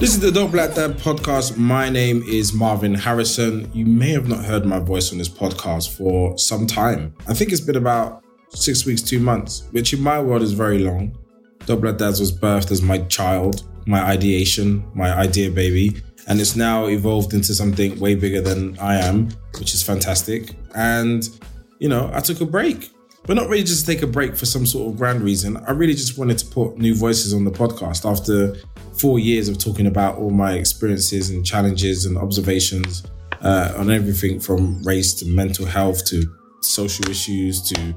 This is the Dope Black Dad podcast. My name is Marvyn Harrison. You may have not heard my voice on this podcast for some time. I think it's been about six weeks, two months, which in my world is very long. Dope Black was birthed as my child, my ideation, my idea baby, and it's now evolved into something way bigger than I am, which is fantastic. And, you know, I took a break but not really just to take a break for some sort of grand reason. I really just wanted to put new voices on the podcast after four years of talking about all my experiences and challenges and observations uh, on everything from race to mental health to social issues to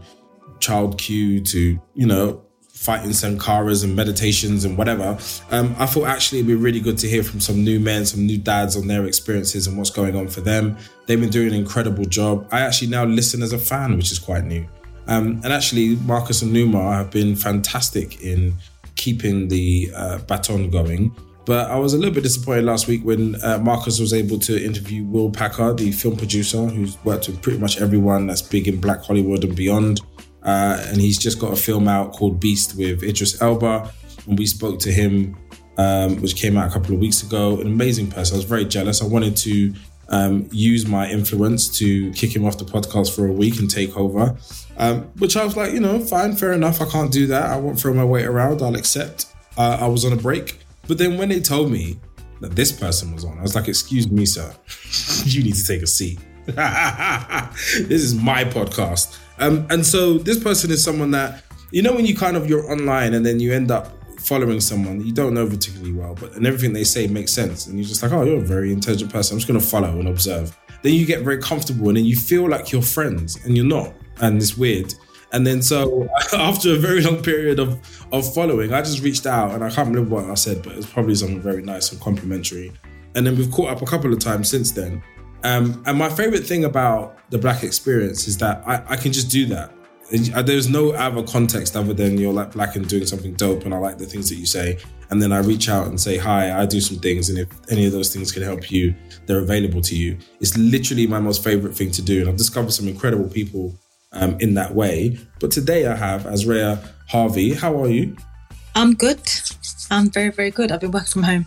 child Q to, you know, fighting sankaras and meditations and whatever. Um, I thought actually it'd be really good to hear from some new men, some new dads on their experiences and what's going on for them. They've been doing an incredible job. I actually now listen as a fan, which is quite new. Um, and actually, Marcus and Numa have been fantastic in keeping the uh, baton going. But I was a little bit disappointed last week when uh, Marcus was able to interview Will Packer, the film producer who's worked with pretty much everyone that's big in Black Hollywood and beyond. Uh, and he's just got a film out called Beast with Idris Elba. And we spoke to him, um, which came out a couple of weeks ago. An amazing person. I was very jealous. I wanted to um, use my influence to kick him off the podcast for a week and take over. Um, which I was like, you know, fine, fair enough. I can't do that. I won't throw my weight around. I'll accept. Uh, I was on a break. But then when they told me that this person was on, I was like, excuse me, sir, you need to take a seat. this is my podcast. Um, and so this person is someone that, you know, when you kind of, you're online and then you end up following someone you don't know particularly well, but and everything they say makes sense. And you're just like, oh, you're a very intelligent person. I'm just going to follow and observe. Then you get very comfortable and then you feel like you're friends and you're not and it's weird. And then so after a very long period of of following, I just reached out and I can't remember what I said, but it's probably something very nice and complimentary. And then we've caught up a couple of times since then. Um, and my favorite thing about the black experience is that I, I can just do that. There's no other context other than you're like black and doing something dope, and I like the things that you say. And then I reach out and say, Hi, I do some things, and if any of those things can help you, they're available to you. It's literally my most favorite thing to do. And I've discovered some incredible people um, in that way. But today I have Azrea Harvey. How are you? I'm good. I'm very, very good. I've been working from home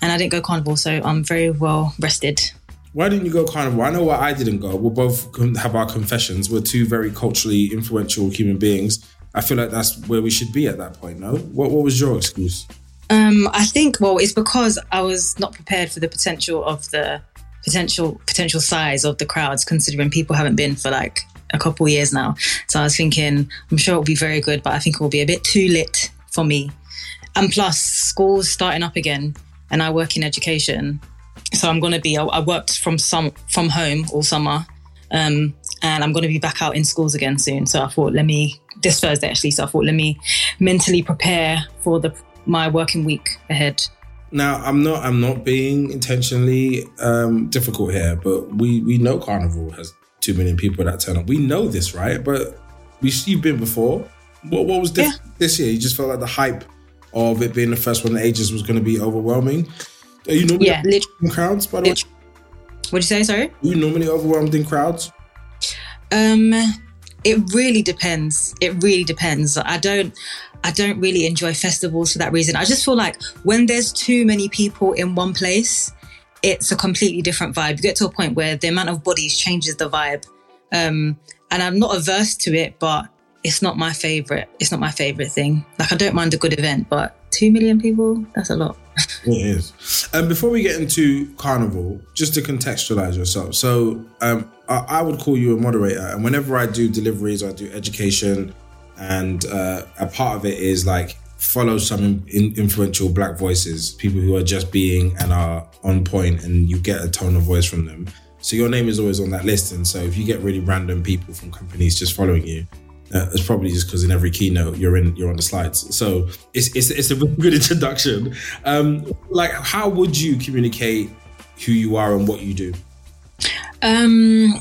and I didn't go carnival, so I'm very well rested. Why didn't you go carnival? I know why I didn't go. We'll both have our confessions. We're two very culturally influential human beings. I feel like that's where we should be at that point, no? What, what was your excuse? Um, I think, well, it's because I was not prepared for the potential of the potential potential size of the crowds, considering people haven't been for like a couple years now. So I was thinking, I'm sure it'll be very good, but I think it will be a bit too lit for me. And plus, school's starting up again, and I work in education, so I'm going to be. I, worked from some from home all summer, um, and I'm going to be back out in schools again soon. So I thought, let me this Thursday actually. So I thought, let me mentally prepare for the my working week ahead. Now, I'm not. I'm not being intentionally um, difficult here, but we we know Carnival has two million people that turn up. We know this, right? But we you've been before. What what was diff- yeah. this year? You just felt like the hype of it being the first one, the ages was going to be overwhelming. Are you normally yeah, literally, crowds? By the way, what'd you say? Sorry. Are you normally overwhelmed in crowds? Um, it really depends. It really depends. I don't I don't really enjoy festivals for that reason. I just feel like when there's too many people in one place, it's a completely different vibe. You get to a point where the amount of bodies changes the vibe. Um, and I'm not averse to it, but it's not my favorite. It's not my favorite thing. Like I don't mind a good event, but two million people, that's a lot. It is. Um, before we get into Carnival, just to contextualize yourself. So um, I, I would call you a moderator, and whenever I do deliveries, I do education, and uh, a part of it is like follow some in, influential black voices, people who are just being and are on point, and you get a tone of voice from them. So your name is always on that list, and so if you get really random people from companies just following you, uh, it's probably just because in every keynote you're in you're on the slides. So it's it's, it's a good introduction. Um, like, how would you communicate who you are and what you do? Um,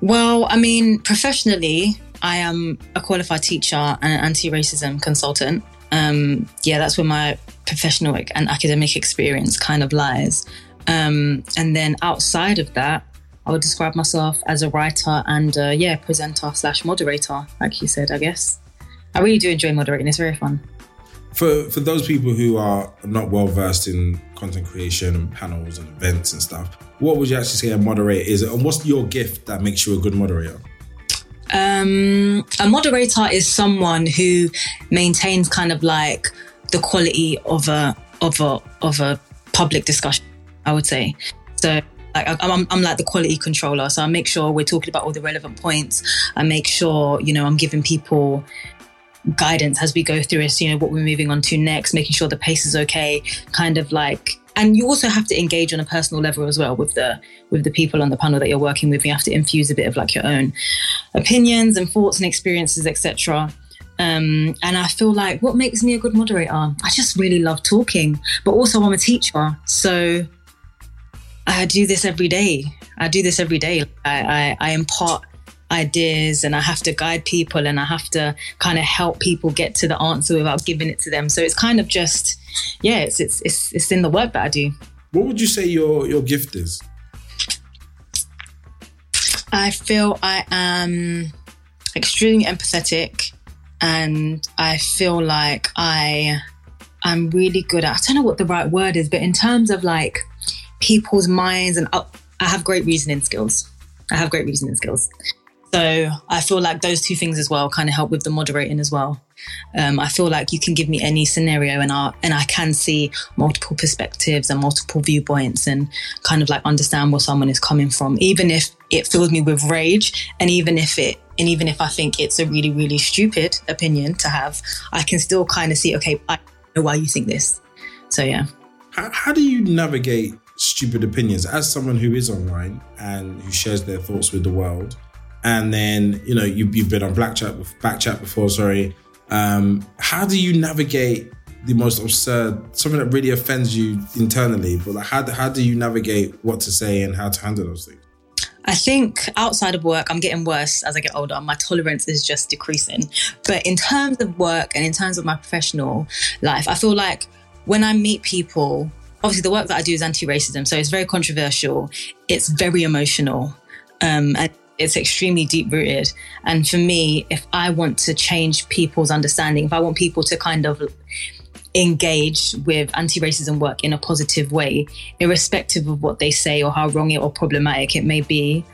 well, I mean, professionally, I am a qualified teacher and an anti-racism consultant. Um, yeah, that's where my professional and academic experience kind of lies. Um, and then outside of that, I would describe myself as a writer and uh, yeah, presenter slash moderator, like you said. I guess I really do enjoy moderating. It's very fun. For for those people who are not well versed in content creation and panels and events and stuff, what would you actually say a moderator is, and what's your gift that makes you a good moderator? Um, a moderator is someone who maintains kind of like the quality of a of a of a public discussion. I would say so. Like I'm, I'm like the quality controller, so I make sure we're talking about all the relevant points. I make sure you know I'm giving people guidance as we go through it. You know what we're moving on to next, making sure the pace is okay. Kind of like and you also have to engage on a personal level as well with the with the people on the panel that you're working with you have to infuse a bit of like your own opinions and thoughts and experiences etc um, and i feel like what makes me a good moderator i just really love talking but also i'm a teacher so I do this every day. I do this every day. I, I, I impart ideas and I have to guide people and I have to kind of help people get to the answer without giving it to them. So it's kind of just, yeah, it's it's it's, it's in the work that I do. What would you say your your gift is? I feel I am extremely empathetic and I feel like I I'm really good at I don't know what the right word is, but in terms of like people's minds and I have great reasoning skills. I have great reasoning skills. So I feel like those two things as well kind of help with the moderating as well. Um, I feel like you can give me any scenario and I and I can see multiple perspectives and multiple viewpoints and kind of like understand where someone is coming from, even if it fills me with rage and even if it and even if I think it's a really really stupid opinion to have, I can still kind of see okay, I know why you think this. So yeah. How, how do you navigate stupid opinions as someone who is online and who shares their thoughts with the world? and then you know you, you've been on black chat back chat before sorry um, how do you navigate the most absurd something that really offends you internally but like how, how do you navigate what to say and how to handle those things I think outside of work, I'm getting worse as I get older. My tolerance is just decreasing. But in terms of work and in terms of my professional life, I feel like when I meet people, obviously the work that I do is anti-racism, so it's very controversial. It's very emotional, um, and it's extremely deep rooted. And for me, if I want to change people's understanding, if I want people to kind of engage with anti-racism work in a positive way, irrespective of what they say or how wrong it or problematic it may be,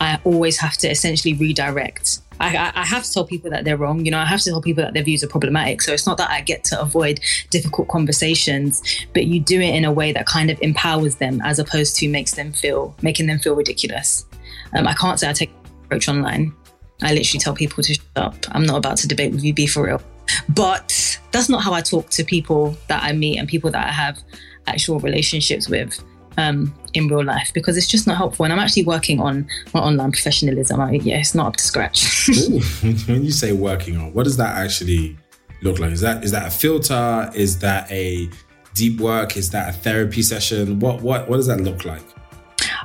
I always have to essentially redirect. I, I, have to tell people that they're wrong. You know, I have to tell people that their views are problematic. So it's not that I get to avoid difficult conversations, but you do it in a way that kind of empowers them as opposed to makes them feel, making them feel ridiculous. Um, I can't say I take approach online. I literally tell people to shut up. I'm not about to debate with you, be for real. But that's not how I talk to people that I meet and people that I have actual relationships with um, in real life because it's just not helpful. And I'm actually working on my online professionalism. I, yeah, it's not up to scratch. when you say working on, what does that actually look like? Is that is that a filter? Is that a deep work? Is that a therapy session? What what what does that look like?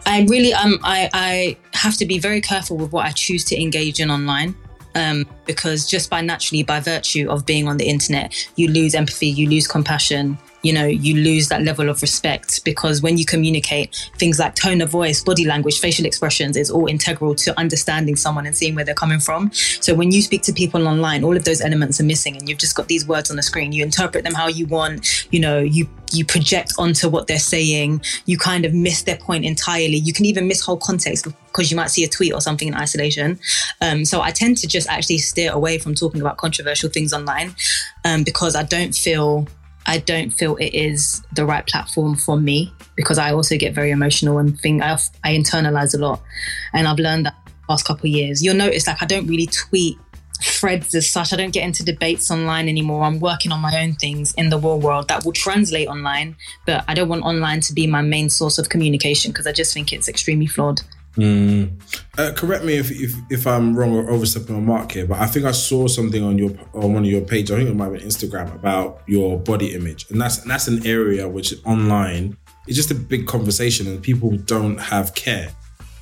I really um I, I have to be very careful with what I choose to engage in online. Um, because just by naturally, by virtue of being on the internet, you lose empathy, you lose compassion, you know, you lose that level of respect because when you communicate, things like tone of voice, body language, facial expressions is all integral to understanding someone and seeing where they're coming from. So when you speak to people online, all of those elements are missing and you've just got these words on the screen. You interpret them how you want, you know, you you project onto what they're saying. You kind of miss their point entirely. You can even miss whole context because you might see a tweet or something in isolation. Um, so I tend to just actually steer away from talking about controversial things online um, because I don't feel I don't feel it is the right platform for me because I also get very emotional and think I, I internalize a lot, and I've learned that past couple years. You'll notice like I don't really tweet threads as such. I don't get into debates online anymore. I'm working on my own things in the real world that will translate online, but I don't want online to be my main source of communication because I just think it's extremely flawed. Mm. Uh, correct me if, if if I'm wrong or overstepping on mark here, but I think I saw something on your on one of your pages. I think it might be Instagram about your body image, and that's and that's an area which online is just a big conversation, and people don't have care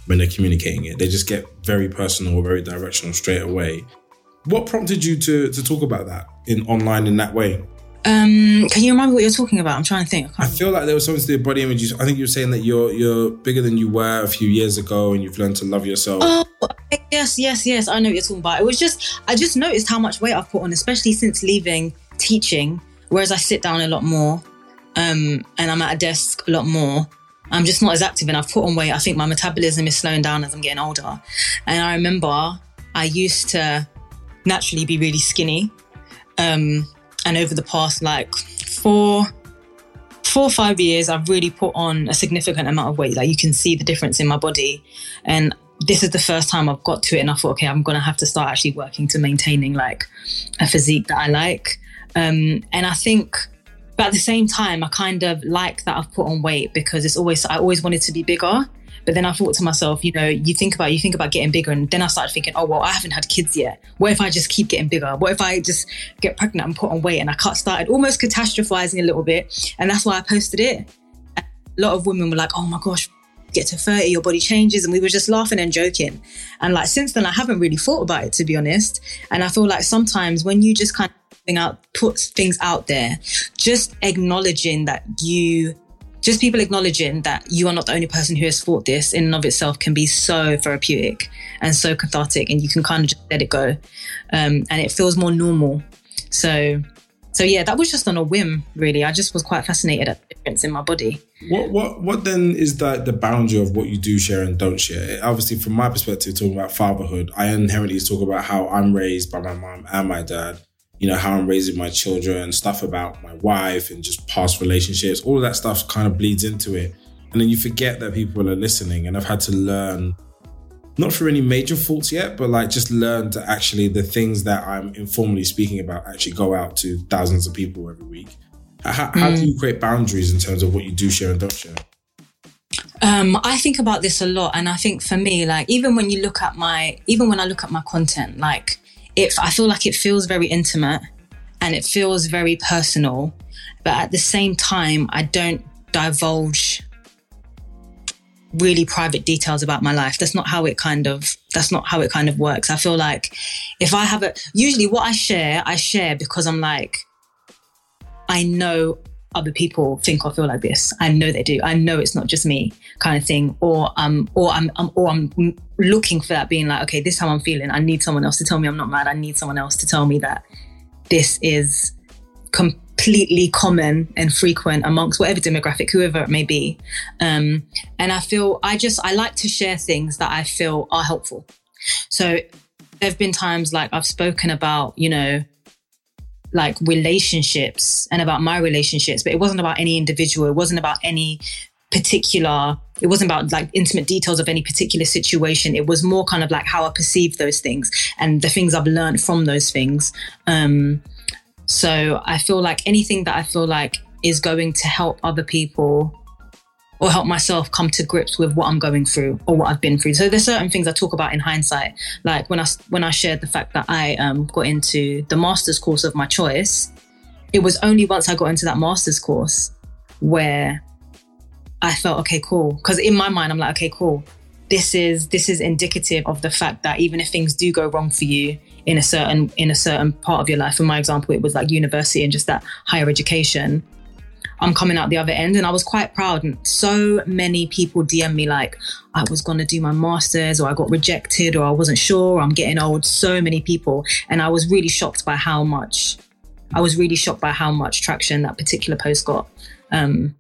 when they're communicating it. They just get very personal, or very directional straight away. What prompted you to to talk about that in online in that way? Um, can you remind me what you're talking about? I'm trying to think. I, I feel like there was something to do with body image. I think you were saying that you're you're bigger than you were a few years ago, and you've learned to love yourself. Oh yes, yes, yes. I know what you're talking about. It was just I just noticed how much weight I've put on, especially since leaving teaching. Whereas I sit down a lot more, um, and I'm at a desk a lot more. I'm just not as active, and I've put on weight. I think my metabolism is slowing down as I'm getting older. And I remember I used to naturally be really skinny. Um, and over the past like four four or five years i've really put on a significant amount of weight. Like you can see the difference in my body. And this is the first time i've got to it and i thought okay i'm gonna have to start actually working to maintaining like a physique that i like. Um, and i think but at the same time i kind of like that i've put on weight because it's always i always wanted to be bigger but then I thought to myself, you know, you think about you think about getting bigger, and then I started thinking, oh well, I haven't had kids yet. What if I just keep getting bigger? What if I just get pregnant and put on weight? And I started almost catastrophizing a little bit, and that's why I posted it. a lot of women were like, oh my gosh, get to 30, your body changes. And we were just laughing and joking. And like since then, I haven't really thought about it, to be honest. And I feel like sometimes when you just kind of out, put things out there, just acknowledging that you just people acknowledging that you are not the only person who has fought this in and of itself can be so therapeutic and so cathartic and you can kind of just let it go. Um, and it feels more normal. So so yeah that was just on a whim really. I just was quite fascinated at the difference in my body. What what what then is that the boundary of what you do share and don't share? Obviously from my perspective talking about fatherhood i inherently talk about how i'm raised by my mom and my dad you know, how I'm raising my children, stuff about my wife and just past relationships, all of that stuff kind of bleeds into it. And then you forget that people are listening. And I've had to learn, not for any major faults yet, but like just learn to actually the things that I'm informally speaking about actually go out to thousands of people every week. How, how mm. do you create boundaries in terms of what you do share and don't share? Um, I think about this a lot, and I think for me, like even when you look at my, even when I look at my content, like it I feel like it feels very intimate and it feels very personal, but at the same time, I don't divulge really private details about my life. That's not how it kind of that's not how it kind of works. I feel like if I have a usually what I share, I share because I'm like I know other people think or feel like this. I know they do. I know it's not just me, kind of thing. Or um, or I'm, I'm, or I'm looking for that, being like, okay, this is how I'm feeling. I need someone else to tell me I'm not mad. I need someone else to tell me that this is completely common and frequent amongst whatever demographic, whoever it may be. Um, and I feel I just I like to share things that I feel are helpful. So there have been times like I've spoken about, you know, like relationships and about my relationships, but it wasn't about any individual. It wasn't about any particular it wasn't about like intimate details of any particular situation it was more kind of like how i perceive those things and the things i've learned from those things um so i feel like anything that i feel like is going to help other people or help myself come to grips with what I'm going through or what I've been through. So there's certain things I talk about in hindsight, like when I when I shared the fact that I um, got into the master's course of my choice. It was only once I got into that master's course where I felt okay, cool. Because in my mind, I'm like, okay, cool. This is this is indicative of the fact that even if things do go wrong for you in a certain in a certain part of your life, for my example, it was like university and just that higher education I'm coming out the other end. And I was quite proud. And so many people DM me like, I was going to do my master's or I got rejected or I wasn't sure, I'm getting old. So many people. And I was really shocked by how much, I was really shocked by how much traction that particular post got. Um,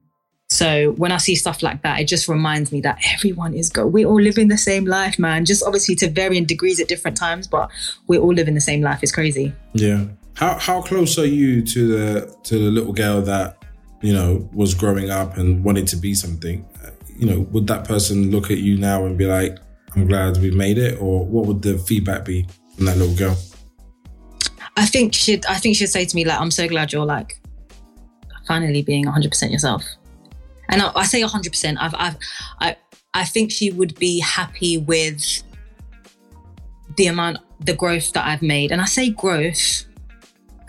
so when I see stuff like that, it just reminds me that everyone is go. We're all live in the same life, man. Just obviously to varying degrees at different times, but we're all living the same life. It's crazy. Yeah. How how close are you to the to the little girl that you know was growing up and wanted to be something? You know, would that person look at you now and be like, "I'm glad we made it," or what would the feedback be from that little girl? I think she'd I think she'd say to me like, "I'm so glad you're like finally being 100 percent yourself." and I, I say 100%. I've, I've, I, I think she would be happy with the amount, the growth that I've made. And I say growth,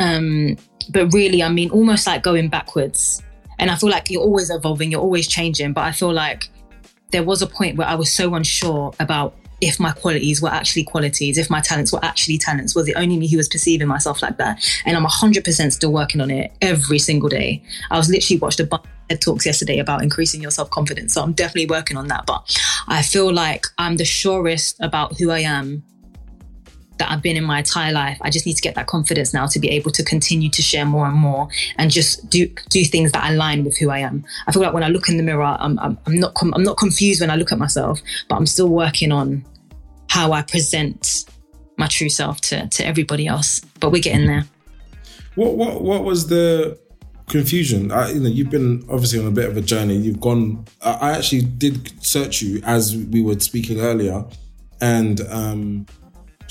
um, but really, I mean, almost like going backwards. And I feel like you're always evolving, you're always changing. But I feel like there was a point where I was so unsure about if my qualities were actually qualities, if my talents were actually talents. Was it only me who was perceiving myself like that? And I'm 100% still working on it every single day. I was literally watched a bunch of talks yesterday about increasing your self confidence. So I'm definitely working on that. But I feel like I'm the surest about who I am that I've been in my entire life. I just need to get that confidence now to be able to continue to share more and more and just do do things that align with who I am. I feel like when I look in the mirror, I'm I'm, I'm not com- I'm not confused when I look at myself, but I'm still working on how I present my true self to to everybody else. But we're getting there. What what what was the confusion? I, you know, you've been obviously on a bit of a journey. You've gone. I actually did search you as we were speaking earlier, and um,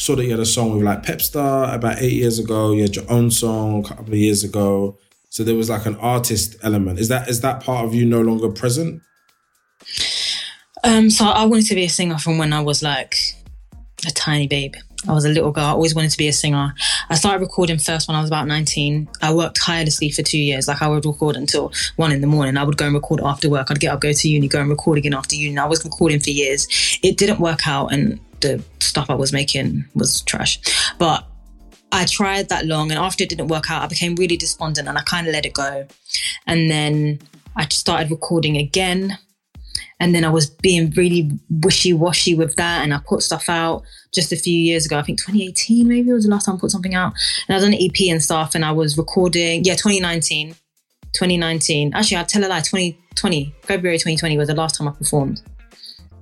saw that you had a song with like Pepstar about eight years ago. You had your own song a couple of years ago. So there was like an artist element. Is that is that part of you no longer present? Um, so I wanted to be a singer from when I was like a tiny babe. I was a little girl. I always wanted to be a singer. I started recording first when I was about 19. I worked tirelessly for two years. Like I would record until one in the morning. I would go and record after work. I'd get up, go to uni, go and record again after uni. I was recording for years. It didn't work out and the stuff I was making was trash. But I tried that long and after it didn't work out, I became really despondent and I kind of let it go. And then I started recording again and then I was being really wishy washy with that. And I put stuff out just a few years ago. I think 2018 maybe was the last time I put something out. And I was on an EP and stuff. And I was recording, yeah, 2019. 2019. Actually, I'll tell a lie. 2020, February 2020 was the last time I performed.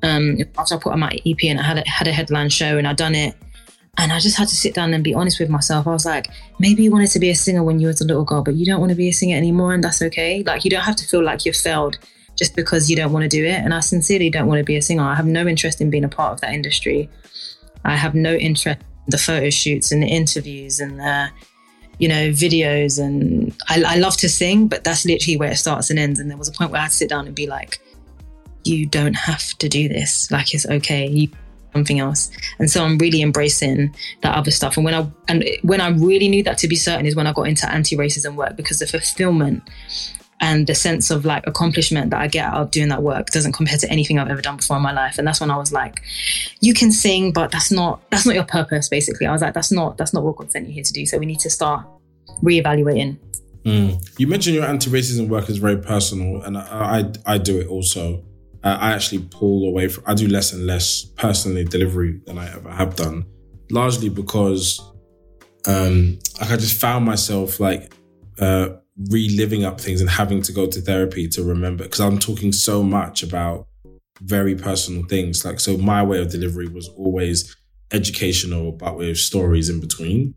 Um, after I put on my EP and I had a, had a headline show and I'd done it. And I just had to sit down and be honest with myself. I was like, maybe you wanted to be a singer when you was a little girl, but you don't want to be a singer anymore, and that's okay. Like, you don't have to feel like you've failed just because you don't want to do it. And I sincerely don't want to be a singer. I have no interest in being a part of that industry. I have no interest in the photo shoots and the interviews and the, you know, videos. And I, I love to sing, but that's literally where it starts and ends. And there was a point where I had to sit down and be like, you don't have to do this. Like it's okay. You something else. And so I'm really embracing that other stuff. And when I and when I really knew that to be certain is when I got into anti-racism work because the fulfillment and the sense of like accomplishment that I get out of doing that work doesn't compare to anything I've ever done before in my life. And that's when I was like, you can sing, but that's not that's not your purpose. Basically, I was like, that's not that's not what God sent you here to do. So we need to start reevaluating. Mm. You mentioned your anti-racism work is very personal, and I I, I do it also. Uh, I actually pull away from. I do less and less personally delivery than I ever have done, largely because um like I just found myself like uh reliving up things and having to go to therapy to remember because I'm talking so much about very personal things. Like, so my way of delivery was always educational, but with stories in between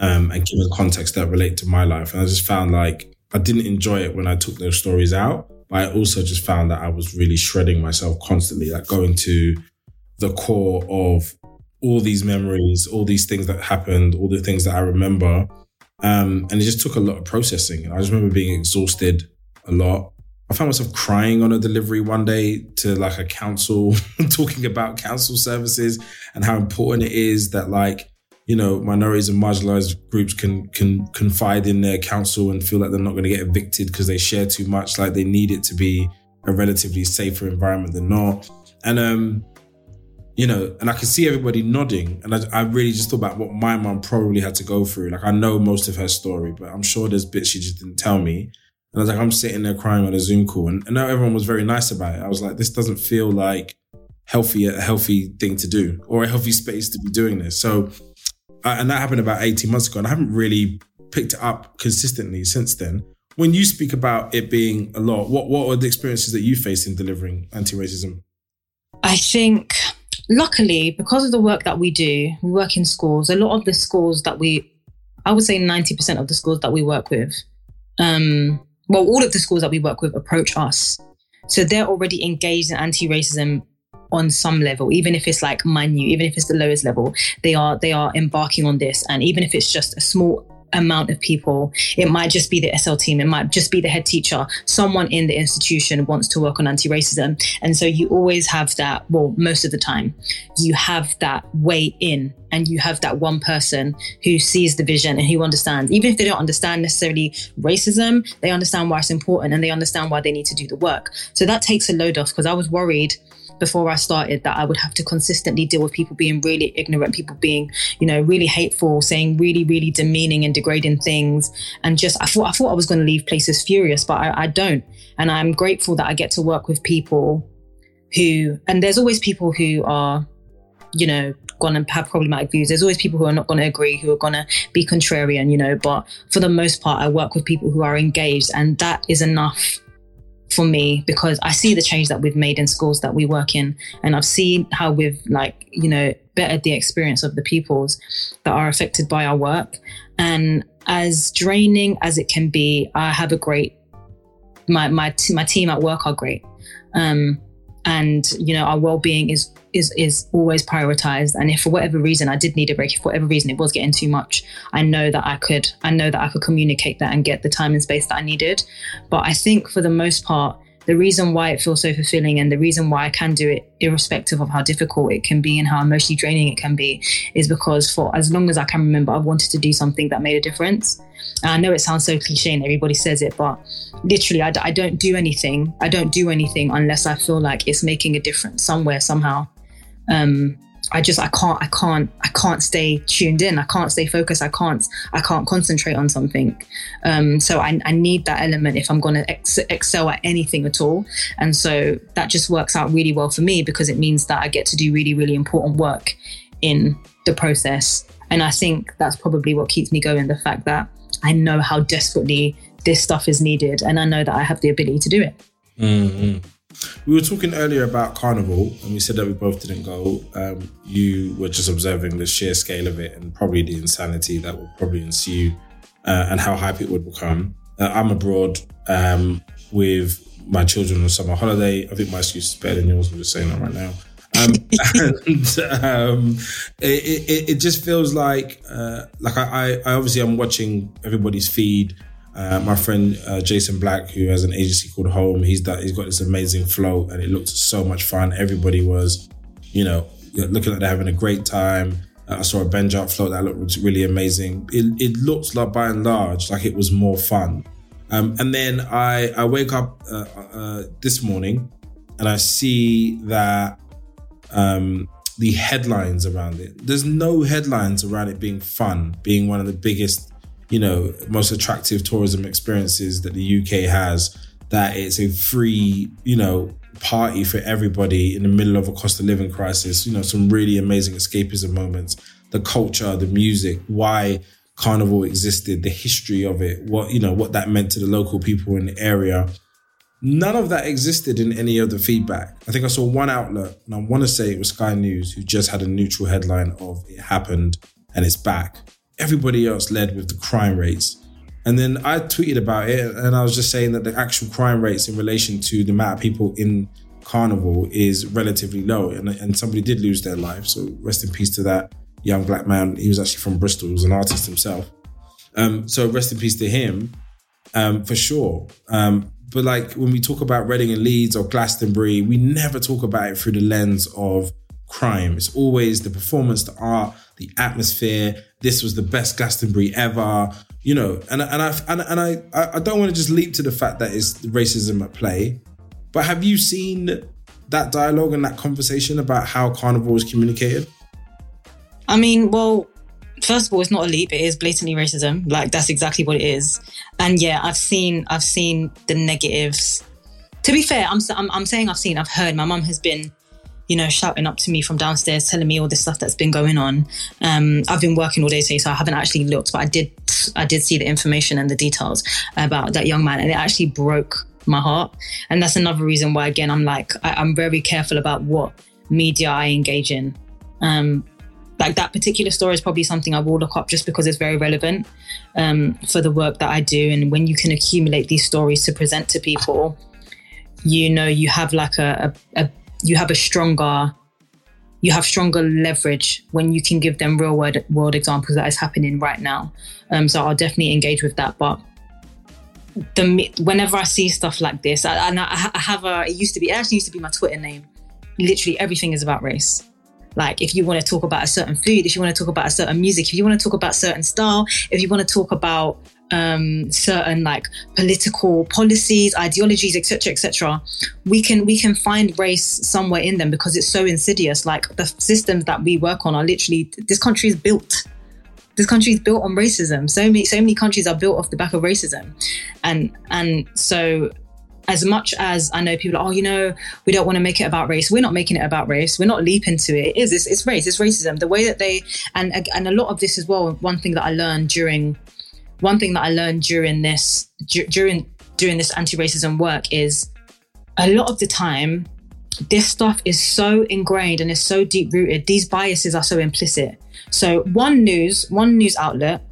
um, and giving context that relate to my life. And I just found like I didn't enjoy it when I took those stories out, but I also just found that I was really shredding myself constantly, like going to the core of all these memories, all these things that happened, all the things that I remember um, and it just took a lot of processing. I just remember being exhausted a lot. I found myself crying on a delivery one day to like a council, talking about council services and how important it is that like, you know, minorities and marginalized groups can can confide in their council and feel like they're not going to get evicted because they share too much. Like they need it to be a relatively safer environment than not. And um, you know, and I can see everybody nodding. And I, I, really just thought about what my mom probably had to go through. Like, I know most of her story, but I'm sure there's bits she just didn't tell me. And I was like, I'm sitting there crying on a Zoom call. And, and now everyone was very nice about it. I was like, this doesn't feel like healthy, a healthy thing to do or a healthy space to be doing this. So, and that happened about 18 months ago. And I haven't really picked it up consistently since then. When you speak about it being a lot, what, what are the experiences that you face in delivering anti racism? I think, luckily, because of the work that we do, we work in schools. A lot of the schools that we, I would say 90% of the schools that we work with, um, well, all of the schools that we work with approach us. So they're already engaged in anti racism on some level even if it's like minute even if it's the lowest level they are they are embarking on this and even if it's just a small amount of people. It might just be the SL team, it might just be the head teacher. Someone in the institution wants to work on anti racism. And so you always have that, well, most of the time, you have that way in and you have that one person who sees the vision and who understands. Even if they don't understand necessarily racism, they understand why it's important and they understand why they need to do the work. So that takes a load off because I was worried before I started that I would have to consistently deal with people being really ignorant, people being, you know, really hateful, saying really, really demeaning and degrading things. And just, I thought, I thought I was going to leave places furious, but I, I don't. And I'm grateful that I get to work with people who, and there's always people who are, you know, going to have problematic views. There's always people who are not going to agree, who are going to be contrarian, you know, but for the most part, I work with people who are engaged and that is enough for me because I see the change that we've made in schools that we work in, and I've seen how we've like you know bettered the experience of the pupils that are affected by our work. And as draining as it can be, I have a great my my t- my team at work are great, um, and you know our well being is is is always prioritized. And if for whatever reason i did need a break if for whatever reason it was getting too much i know that i could i know that i could communicate that and get the time and space that i needed. But i think for the most part the reason why it feels so fulfilling and the reason why I can do it, irrespective of how difficult it can be and how emotionally draining it can be, is because for as long as I can remember, I've wanted to do something that made a difference. And I know it sounds so cliche and everybody says it, but literally, I, I don't do anything. I don't do anything unless I feel like it's making a difference somewhere, somehow um, I just I can't I can't I can't stay tuned in. I can't stay focused. I can't I can't concentrate on something. Um, so I, I need that element if I'm going to ex- excel at anything at all. And so that just works out really well for me because it means that I get to do really really important work in the process. And I think that's probably what keeps me going. The fact that I know how desperately this stuff is needed, and I know that I have the ability to do it. Mm-hmm. We were talking earlier about Carnival, and we said that we both didn't go. Um, you were just observing the sheer scale of it and probably the insanity that will probably ensue uh, and how hype it would become. Uh, I'm abroad um, with my children on summer holiday. I think my excuse is better than yours. I'm just saying that right now. Um, and um, it, it, it, just feels like uh, like I, I obviously I'm watching everybody's feed uh, my friend uh, Jason Black, who has an agency called Home, he's that he's got this amazing flow, and it looked so much fun. Everybody was, you know, looking like they're having a great time. Uh, I saw a Ben jump float that looked really amazing. It, it looked like, by and large, like it was more fun. Um, and then I I wake up uh, uh, this morning, and I see that um, the headlines around it. There's no headlines around it being fun, being one of the biggest you know, most attractive tourism experiences that the UK has, that it's a free, you know, party for everybody in the middle of a cost of living crisis, you know, some really amazing escapism moments, the culture, the music, why carnival existed, the history of it, what, you know, what that meant to the local people in the area. None of that existed in any of the feedback. I think I saw one outlet, and I want to say it was Sky News, who just had a neutral headline of it happened and it's back everybody else led with the crime rates. And then I tweeted about it and I was just saying that the actual crime rates in relation to the amount of people in Carnival is relatively low. And, and somebody did lose their life. So rest in peace to that young black man. He was actually from Bristol, he was an artist himself. Um, so rest in peace to him um, for sure. Um, but like when we talk about Reading and Leeds or Glastonbury, we never talk about it through the lens of crime. It's always the performance, the art, the atmosphere. This was the best Glastonbury ever, you know. And and I and, and I I don't want to just leap to the fact that it's racism at play, but have you seen that dialogue and that conversation about how Carnival is communicated? I mean, well, first of all, it's not a leap. It is blatantly racism. Like that's exactly what it is. And yeah, I've seen I've seen the negatives. To be fair, I'm I'm, I'm saying I've seen. I've heard. My mum has been, you know, shouting up to me from downstairs, telling me all this stuff that's been going on. Um, I've been working all day today, so I haven't actually looked, but I did I did see the information and the details about that young man, and it actually broke my heart. And that's another reason why, again, I'm like I, I'm very careful about what media I engage in. Um, like that particular story is probably something I will look up just because it's very relevant um, for the work that I do. And when you can accumulate these stories to present to people, you know you have like a, a, a you have a stronger you have stronger leverage when you can give them real world world examples that is happening right now. Um, so I'll definitely engage with that. But the whenever I see stuff like this, I, and I, I have a it used to be it actually used to be my Twitter name. Literally everything is about race. Like if you want to talk about a certain food, if you want to talk about a certain music, if you want to talk about certain style, if you want to talk about um, certain like political policies, ideologies, etc., etc., we can we can find race somewhere in them because it's so insidious. Like the systems that we work on are literally this country is built. This country is built on racism. So many so many countries are built off the back of racism, and and so as much as I know people are, oh, you know, we don't want to make it about race. We're not making it about race. We're not leaping to it. It is. It's, it's race. It's racism. The way that they and and a lot of this as well. One thing that I learned during one thing that I learned during this during during this anti-racism work is a lot of the time this stuff is so ingrained and is so deep rooted. These biases are so implicit. So one news, one news outlet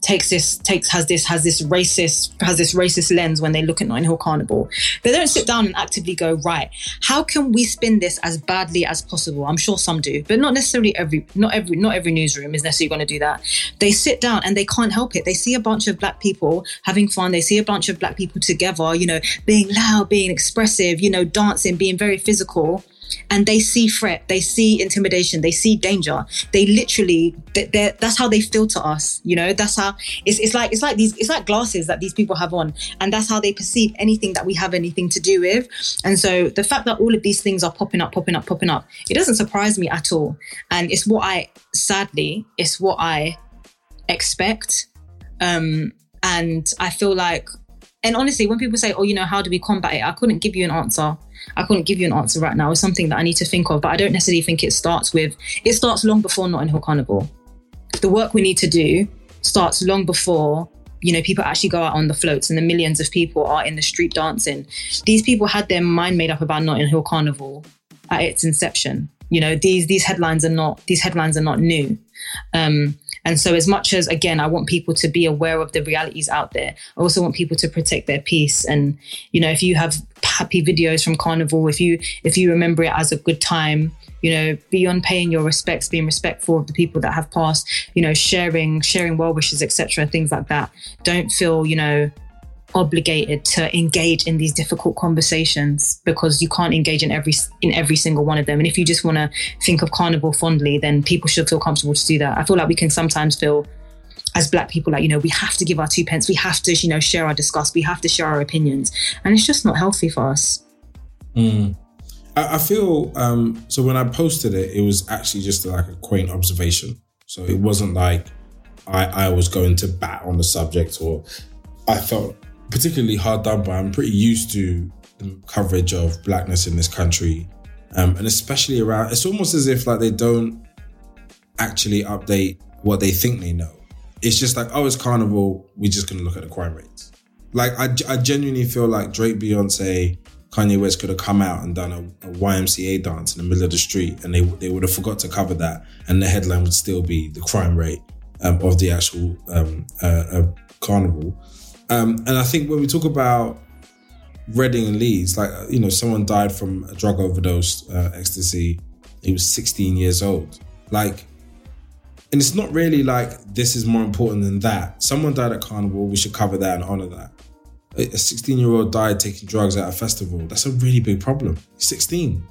takes this takes has this has this racist has this racist lens when they look at Notting Hill Carnival. They don't sit down and actively go right. How can we spin this as badly as possible? I'm sure some do, but not necessarily every not every not every newsroom is necessarily going to do that. They sit down and they can't help it. They see a bunch of black people having fun. They see a bunch of black people together, you know, being loud, being expressive, you know, dancing, being very physical and they see threat, they see intimidation, they see danger. They literally, that's how they filter us. You know, that's how it's, it's like it's like these it's like glasses that these people have on, and that's how they perceive anything that we have anything to do with. And so the fact that all of these things are popping up, popping up, popping up, it doesn't surprise me at all. And it's what I sadly, it's what I expect. Um, and I feel like and honestly, when people say, "Oh, you know, how do we combat it?" I couldn't give you an answer. I couldn't give you an answer right now. It's something that I need to think of, but I don't necessarily think it starts with. It starts long before Notting Hill Carnival. The work we need to do starts long before you know people actually go out on the floats and the millions of people are in the street dancing. These people had their mind made up about Notting Hill Carnival at its inception. You know, these these headlines are not these headlines are not new. Um, and so, as much as, again, I want people to be aware of the realities out there, I also want people to protect their peace. And, you know, if you have happy videos from Carnival, if you if you remember it as a good time, you know, beyond paying your respects, being respectful of the people that have passed, you know, sharing, sharing well wishes, etc., things like that. Don't feel, you know, obligated to engage in these difficult conversations because you can't engage in every in every single one of them. And if you just want to think of carnival fondly then people should feel comfortable to do that. I feel like we can sometimes feel as black people like you know we have to give our two pence. We have to you know share our disgust. We have to share our opinions. And it's just not healthy for us. Mm. I, I, feel um so when i posted it it was actually just like a quaint observation. So it wasn't like i i was going to bat on the subject or i felt particularly hard done by. I'm pretty used to the coverage of blackness in this country, um, and especially around. It's almost as if like they don't actually update what they think they know. It's just like, oh, it's carnival. We're just gonna look at the crime rates. Like I, I genuinely feel like Drake, Beyonce, Kanye West could have come out and done a, a, YMCA dance in the middle of the street, and they they would have forgot to cover that, and the headline would still be the crime rate um, of the actual um, uh, uh, carnival. Um, and I think when we talk about Reading and Leeds, like, you know, someone died from a drug overdose, uh, ecstasy. He was 16 years old. Like, and it's not really like this is more important than that. Someone died at Carnival, we should cover that and honor that. A 16 year old died taking drugs at a festival. That's a really big problem. He's 16.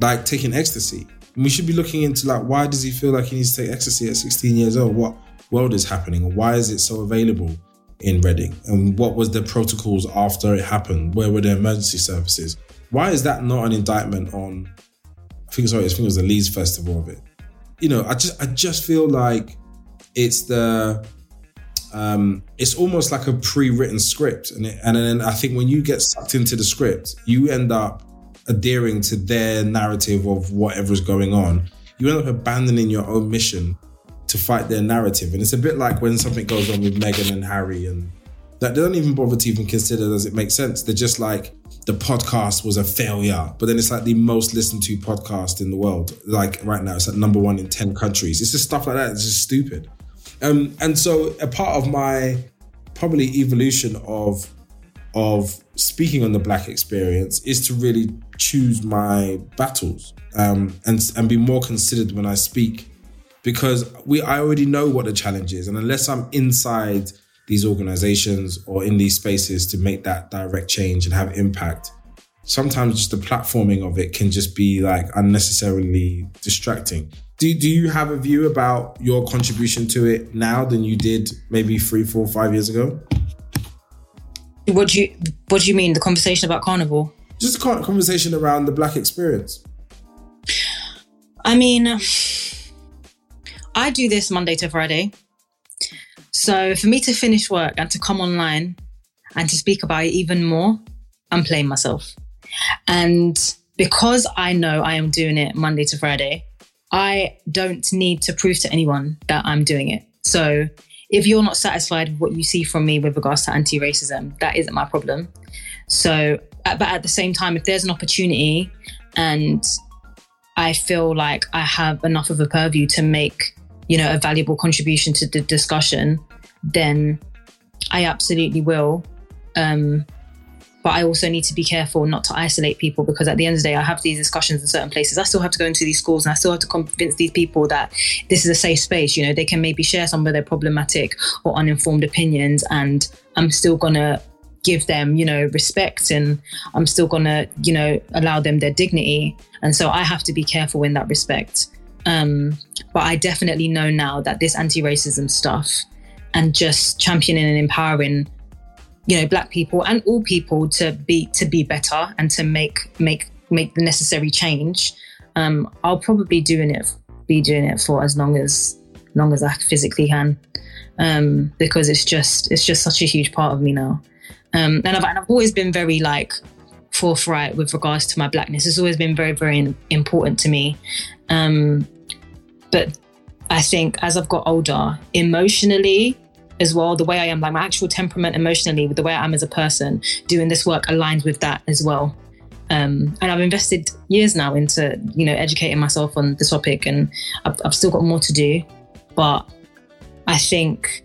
Like taking ecstasy. And we should be looking into like why does he feel like he needs to take ecstasy at 16 years old? What world is happening? Why is it so available? In Reading? And what was the protocols after it happened? Where were the emergency services? Why is that not an indictment on? I think sorry, I think it was the Leeds Festival of it. You know, I just I just feel like it's the um, it's almost like a pre-written script, and it, and then I think when you get sucked into the script, you end up adhering to their narrative of whatever's going on. You end up abandoning your own mission to fight their narrative, and it's a bit like when something goes on with Meghan and Harry, and that they don't even bother to even consider does it make sense. They're just like the podcast was a failure, but then it's like the most listened to podcast in the world. Like right now, it's like number one in ten countries. It's just stuff like that. It's just stupid. Um, and so a part of my probably evolution of of speaking on the black experience is to really choose my battles um, and and be more considered when I speak because we I already know what the challenge is and unless I'm inside these organizations or in these spaces to make that direct change and have impact sometimes just the platforming of it can just be like unnecessarily distracting do, do you have a view about your contribution to it now than you did maybe three, four, five years ago? What do you What do you mean? The conversation about carnival? Just a conversation around the black experience. I mean, I do this Monday to Friday. So for me to finish work and to come online and to speak about it even more, I'm playing myself. And because I know I am doing it Monday to Friday, I don't need to prove to anyone that I'm doing it. So if you're not satisfied with what you see from me with regards to anti racism, that isn't my problem. So, uh, but at the same time, if there's an opportunity and I feel like I have enough of a purview to make, you know, a valuable contribution to the discussion, then I absolutely will. Um, but I also need to be careful not to isolate people because at the end of the day, I have these discussions in certain places. I still have to go into these schools and I still have to convince these people that this is a safe space. You know, they can maybe share some of their problematic or uninformed opinions, and I'm still gonna give them, you know, respect and I'm still gonna, you know, allow them their dignity. And so I have to be careful in that respect. Um, but I definitely know now that this anti racism stuff and just championing and empowering you know black people and all people to be to be better and to make make make the necessary change um i'll probably doing it be doing it for as long as long as i physically can. Um because it's just it's just such a huge part of me now. Um and i've, and I've always been very like forthright with regards to my blackness it's always been very very important to me um but i think as i've got older emotionally as well. The way I am, like my actual temperament emotionally, with the way I am as a person, doing this work aligns with that as well. Um, and I've invested years now into, you know, educating myself on the topic, and I've, I've still got more to do. But I think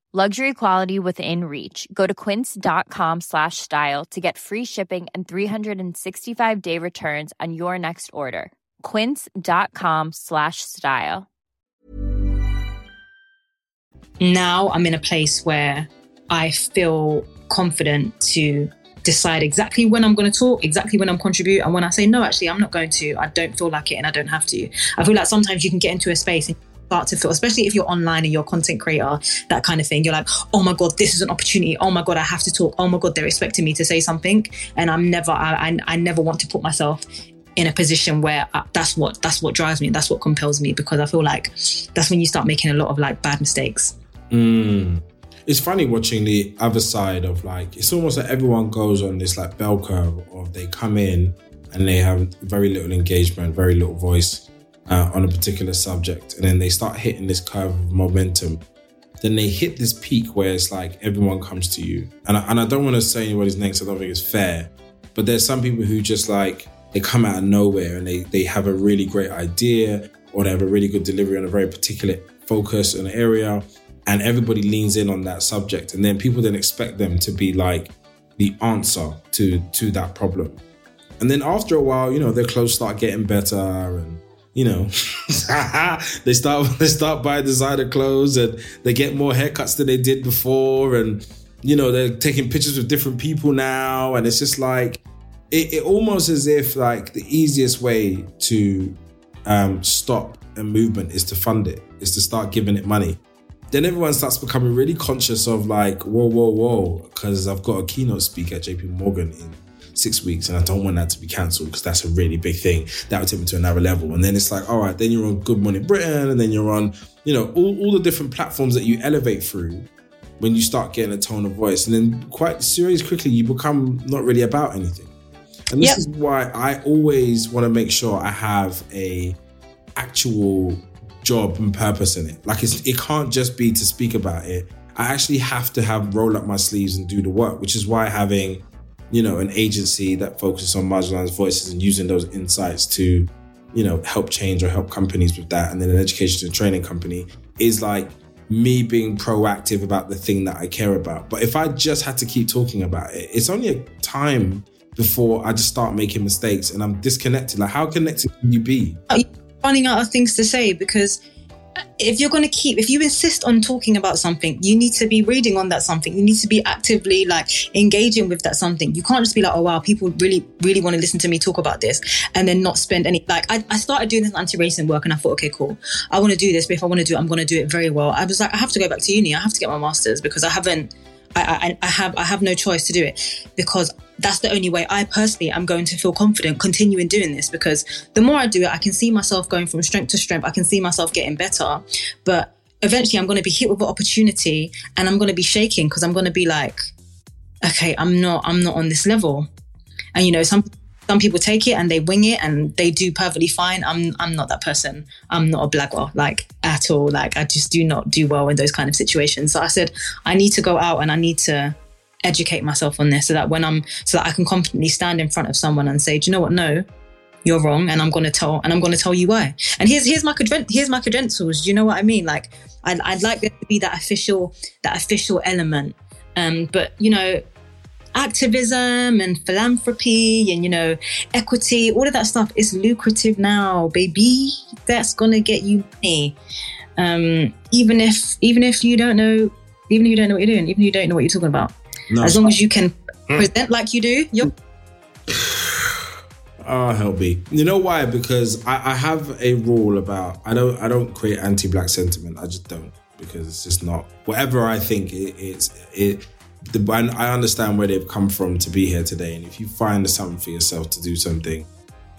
Luxury quality within reach. Go to quince.com slash style to get free shipping and 365 day returns on your next order. Quince.com slash style. now I'm in a place where I feel confident to decide exactly when I'm going to talk, exactly when I'm contribute, and when I say no, actually I'm not going to. I don't feel like it, and I don't have to. I feel like sometimes you can get into a space and start to feel, especially if you're online and you're a content creator, that kind of thing. You're like, oh my god, this is an opportunity. Oh my god, I have to talk. Oh my god, they're expecting me to say something, and I'm never, I, I, I never want to put myself in a position where I, that's what that's what drives me. That's what compels me because I feel like that's when you start making a lot of like bad mistakes. Mm. It's funny watching the other side of like it's almost like everyone goes on this like bell curve of they come in and they have very little engagement, very little voice uh, on a particular subject, and then they start hitting this curve of momentum. Then they hit this peak where it's like everyone comes to you, and I, and I don't want to say anybody's names. I don't think it's fair, but there's some people who just like they come out of nowhere and they they have a really great idea or they have a really good delivery on a very particular focus and area and everybody leans in on that subject and then people then expect them to be like the answer to to that problem and then after a while you know their clothes start getting better and you know they start they start buying designer clothes and they get more haircuts than they did before. And you know they're taking pictures with different people now. And it's just like it, it almost as if like the easiest way to um, stop a movement is to fund it is to start giving it money. Then everyone starts becoming really conscious of like, whoa, whoa, whoa, because I've got a keynote speaker at JP Morgan in six weeks and I don't want that to be cancelled because that's a really big thing. That would take me to another level. And then it's like, all right, then you're on Good Morning Britain and then you're on, you know, all, all the different platforms that you elevate through when you start getting a tone of voice. And then quite serious quickly, you become not really about anything. And this yep. is why I always want to make sure I have a actual job and purpose in it. Like it can't just be to speak about it. I actually have to have roll up my sleeves and do the work, which is why having, you know, an agency that focuses on marginalized voices and using those insights to, you know, help change or help companies with that, and then an education and training company is like me being proactive about the thing that I care about. But if I just had to keep talking about it, it's only a time before I just start making mistakes and I'm disconnected. Like, how connected can you be? running out of things to say because if you're going to keep if you insist on talking about something you need to be reading on that something. You need to be actively like engaging with that something. You can't just be like oh wow people really really want to listen to me talk about this and then not spend any like i, I started doing this anti-racism work and i thought okay cool. I want to do this but if i want to do it i'm going to do it very well. I was like i have to go back to uni. I have to get my master's because i haven't I, I, I have I have no choice to do it because that's the only way I personally am going to feel confident continuing doing this because the more I do it, I can see myself going from strength to strength. I can see myself getting better, but eventually I'm going to be hit with an opportunity and I'm going to be shaking because I'm going to be like, okay, I'm not I'm not on this level, and you know some some people take it and they wing it and they do perfectly fine. I'm I'm not that person. I'm not a blagger like at all. Like I just do not do well in those kind of situations. So I said I need to go out and I need to educate myself on this so that when I'm so that I can confidently stand in front of someone and say, do you know what? No, you're wrong, and I'm going to tell and I'm going to tell you why. And here's here's my here's my credentials. Do you know what I mean? Like I'd, I'd like there to be that official that official element. Um, but you know, activism and philanthropy and you know equity all of that stuff is lucrative now baby that's gonna get you money um, even if even if you don't know even if you don't know what you're doing even if you don't know what you're talking about no, as long as you can hmm. present like you do you're Oh, help me! You know why? Because I, I have a rule about I don't I don't create anti-black sentiment. I just don't because it's just not whatever I think it, it's it the, I understand where they've come from to be here today. And if you find something for yourself to do something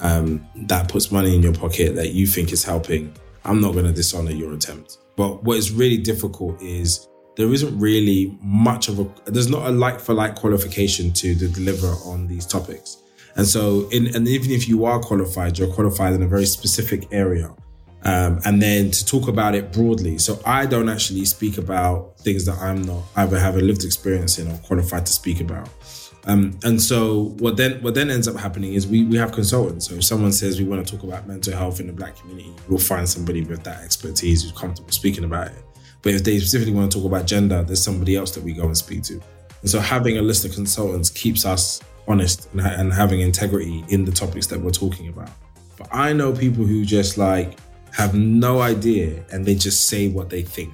um, that puts money in your pocket that you think is helping, I'm not going to dishonor your attempt. But what is really difficult is there isn't really much of a, there's not a like for like qualification to, to deliver on these topics. And so, in, and even if you are qualified, you're qualified in a very specific area. Um, and then to talk about it broadly. So I don't actually speak about things that I'm not either have a lived experience in or qualified to speak about. Um, and so what then what then ends up happening is we we have consultants. So if someone says we want to talk about mental health in the black community, we'll find somebody with that expertise who's comfortable speaking about it. But if they specifically want to talk about gender, there's somebody else that we go and speak to. And so having a list of consultants keeps us honest and, and having integrity in the topics that we're talking about. But I know people who just like have no idea and they just say what they think.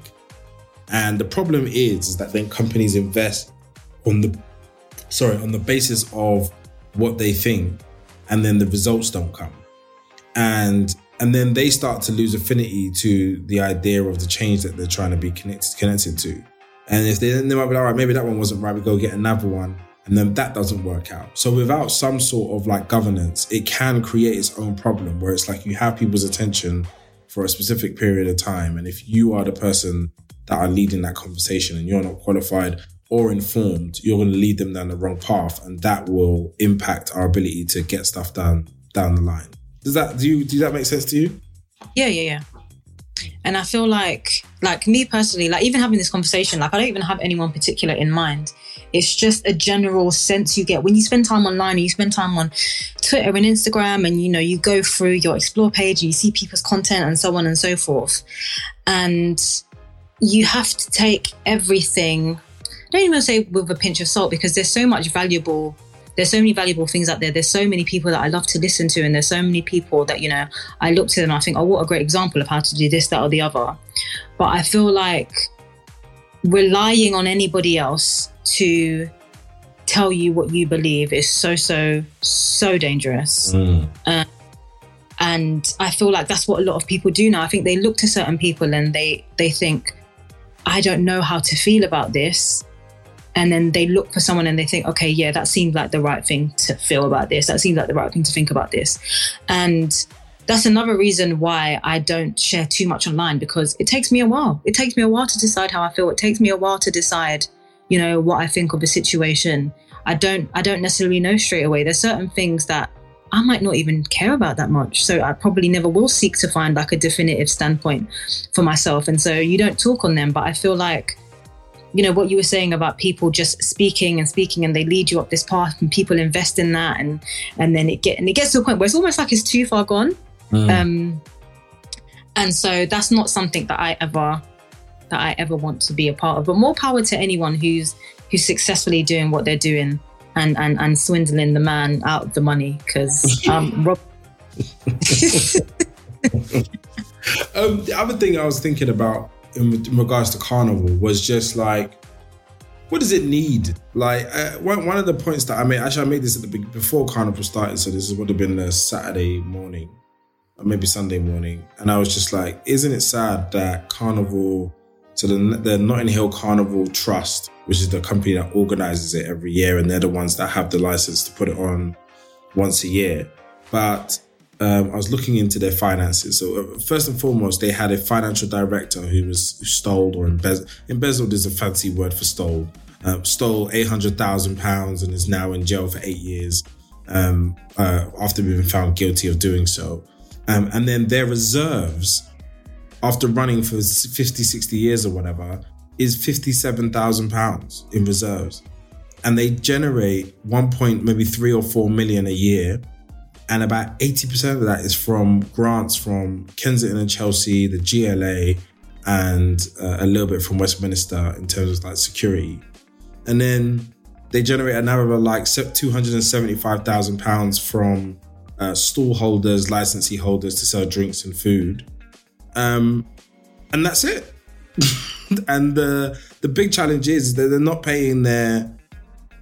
And the problem is, is that then companies invest on the sorry on the basis of what they think, and then the results don't come, and and then they start to lose affinity to the idea of the change that they're trying to be connected connected to. And if they, then they might be like, all right, maybe that one wasn't right, we go get another one. And then that doesn't work out. So without some sort of like governance, it can create its own problem where it's like you have people's attention for a specific period of time. And if you are the person that are leading that conversation and you're not qualified or informed, you're going to lead them down the wrong path. And that will impact our ability to get stuff done down the line. Does that, do you, does that make sense to you? Yeah, yeah, yeah. And I feel like, like me personally, like even having this conversation, like I don't even have anyone particular in mind. It's just a general sense you get when you spend time online and you spend time on Twitter and Instagram and you know, you go through your explore page and you see people's content and so on and so forth. And you have to take everything, I don't even say with a pinch of salt because there's so much valuable there's so many valuable things out there. There's so many people that I love to listen to, and there's so many people that you know I look to them. I think, oh, what a great example of how to do this, that, or the other. But I feel like relying on anybody else to tell you what you believe is so so so dangerous. Mm. Uh, and I feel like that's what a lot of people do now. I think they look to certain people and they they think, I don't know how to feel about this and then they look for someone and they think, okay, yeah, that seemed like the right thing to feel about this. That seems like the right thing to think about this. And that's another reason why I don't share too much online because it takes me a while. It takes me a while to decide how I feel. It takes me a while to decide, you know, what I think of a situation. I don't I don't necessarily know straight away. There's certain things that I might not even care about that much. So I probably never will seek to find like a definitive standpoint for myself. And so you don't talk on them, but I feel like you know what you were saying about people just speaking and speaking and they lead you up this path and people invest in that and and then it get and it gets to a point where it's almost like it's too far gone mm. um and so that's not something that i ever that i ever want to be a part of but more power to anyone who's who's successfully doing what they're doing and and and swindling the man out of the money because um rob um the other thing i was thinking about in, in regards to carnival was just like what does it need? Like uh, one, one of the points that I made, actually, I made this at the before Carnival started, so this would have been a Saturday morning, or maybe Sunday morning, and I was just like, isn't it sad that Carnival, so the the Notting Hill Carnival Trust, which is the company that organizes it every year, and they're the ones that have the license to put it on once a year, but um, I was looking into their finances. So uh, first and foremost, they had a financial director who was stole or embezzled. Embezzled is a fancy word for stole. Uh, stole eight hundred thousand pounds and is now in jail for eight years um, uh, after being found guilty of doing so. Um, and then their reserves, after running for 50, 60 years or whatever, is fifty-seven thousand pounds in reserves, and they generate one point maybe three or four million a year and about 80% of that is from grants from Kensington and Chelsea, the GLA, and uh, a little bit from Westminster in terms of like security. And then they generate another like £275,000 from uh, stall holders, licensee holders to sell drinks and food. Um, and that's it. and the the big challenge is that they're not paying their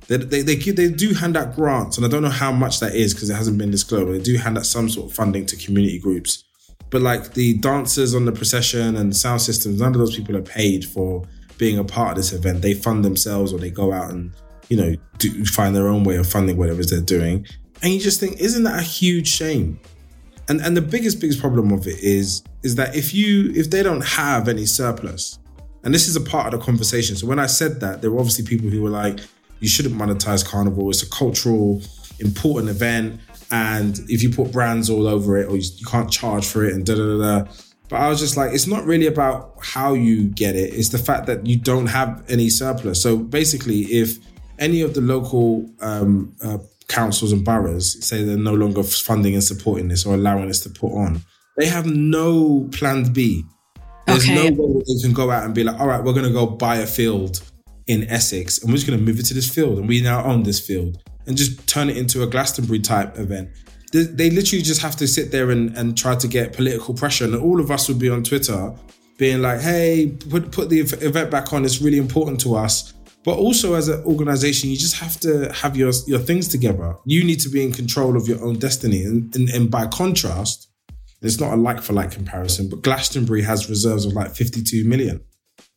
they, they, they, they do hand out grants, and I don't know how much that is because it hasn't been disclosed, but they do hand out some sort of funding to community groups. But like the dancers on the procession and sound systems, none of those people are paid for being a part of this event. They fund themselves or they go out and, you know, do, find their own way of funding whatever they're doing. And you just think, isn't that a huge shame? And and the biggest, biggest problem of it is, is that if you if they don't have any surplus, and this is a part of the conversation. So when I said that, there were obviously people who were like, you shouldn't monetize carnival. It's a cultural important event. And if you put brands all over it or you, you can't charge for it and da da da. But I was just like, it's not really about how you get it. It's the fact that you don't have any surplus. So basically, if any of the local um, uh, councils and boroughs say they're no longer funding and supporting this or allowing us to put on, they have no plan B. There's okay. no way they can go out and be like, all right, we're going to go buy a field in Essex, and we're just going to move it to this field, and we now own this field, and just turn it into a Glastonbury type event. They, they literally just have to sit there and, and try to get political pressure, and all of us would be on Twitter being like, hey, put, put the event back on. It's really important to us. But also as an organization, you just have to have your, your things together. You need to be in control of your own destiny. And, and, and by contrast, it's not a like for like comparison, but Glastonbury has reserves of like 52 million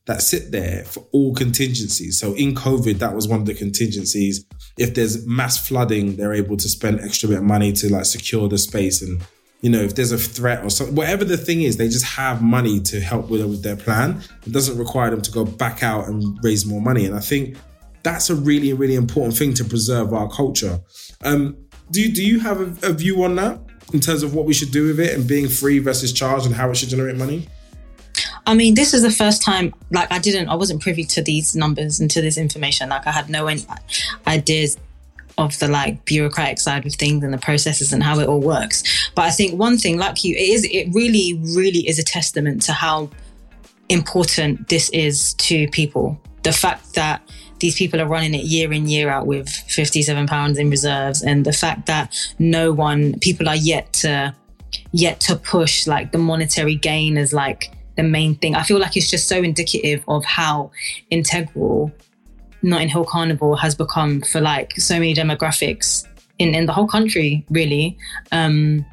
that sit there for all contingencies. So in COVID, that was one of the contingencies. If there's mass flooding, they're able to spend extra bit of money to like secure the space and you know, if there's a threat or something, whatever the thing is, they just have money to help with, with their plan. It doesn't require them to go back out and raise more money. And I think that's a really, really important thing to preserve our culture. Um, do do you have a, a view on that in terms of what we should do with it and being free versus charged and how it should generate money? I mean, this is the first time, like, I didn't, I wasn't privy to these numbers and to this information. Like, I had no ideas of the like bureaucratic side of things and the processes and how it all works. But I think one thing, like you, it is it really, really is a testament to how important this is to people. The fact that these people are running it year in, year out with 57 pounds in reserves and the fact that no one people are yet to yet to push like the monetary gain as like the main thing. I feel like it's just so indicative of how integral Notting Hill Carnival has become for like so many demographics in, in the whole country, really. Um,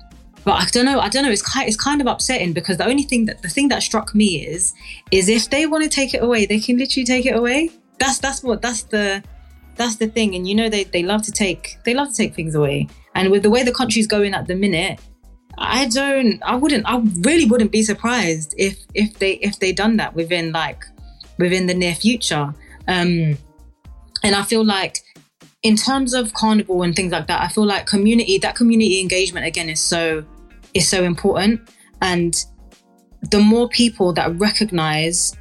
but I don't know. I don't know. It's kind, it's kind of upsetting because the only thing that the thing that struck me is is if they want to take it away, they can literally take it away. That's that's what that's the that's the thing. And you know they they love to take they love to take things away. And with the way the country's going at the minute, I don't. I wouldn't. I really wouldn't be surprised if if they if they done that within like within the near future. Um, and I feel like in terms of carnival and things like that, I feel like community, that community engagement again is so is so important. And the more people that recognize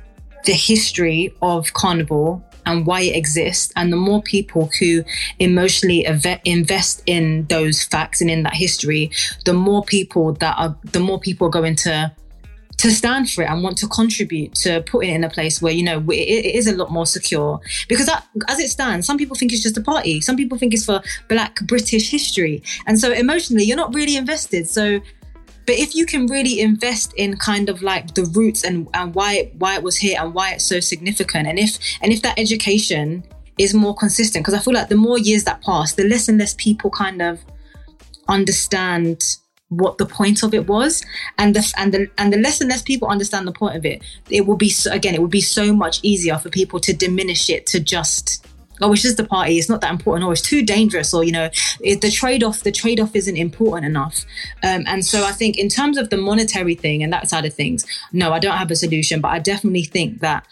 the history of carnival and why it exists, and the more people who emotionally invest in those facts and in that history, the more people that are, the more people are going to to stand for it and want to contribute to putting it in a place where you know it, it is a lot more secure. Because that, as it stands some people think it's just a party. Some people think it's for black british history. And so emotionally you're not really invested. So but if you can really invest in kind of like the roots and, and why it, why it was here and why it's so significant and if and if that education is more consistent because i feel like the more years that pass the less and less people kind of understand what the point of it was and the and the and the less and less people understand the point of it it will be so, again it would be so much easier for people to diminish it to just oh it's just the party. It's not that important. Or it's too dangerous or you know it, the trade-off the trade-off isn't important enough. Um, and so i think in terms of the monetary thing and that side of things no i don't have a solution but i definitely think that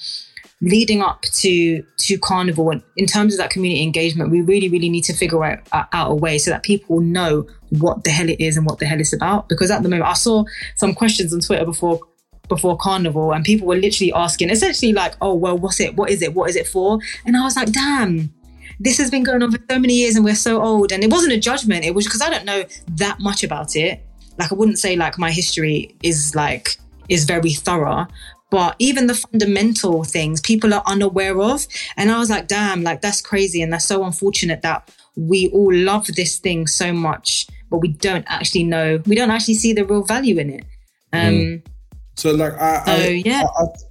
leading up to to carnival in terms of that community engagement we really really need to figure out, out a way so that people know what the hell it is and what the hell it's about. Because at the moment i saw some questions on twitter before before carnival and people were literally asking essentially like oh well what's it what is it what is it for and i was like damn this has been going on for so many years and we're so old and it wasn't a judgment it was because i don't know that much about it like i wouldn't say like my history is like is very thorough but even the fundamental things people are unaware of. And I was like, damn, like that's crazy. And that's so unfortunate that we all love this thing so much, but we don't actually know, we don't actually see the real value in it. Um, mm. So like I, so, I yeah.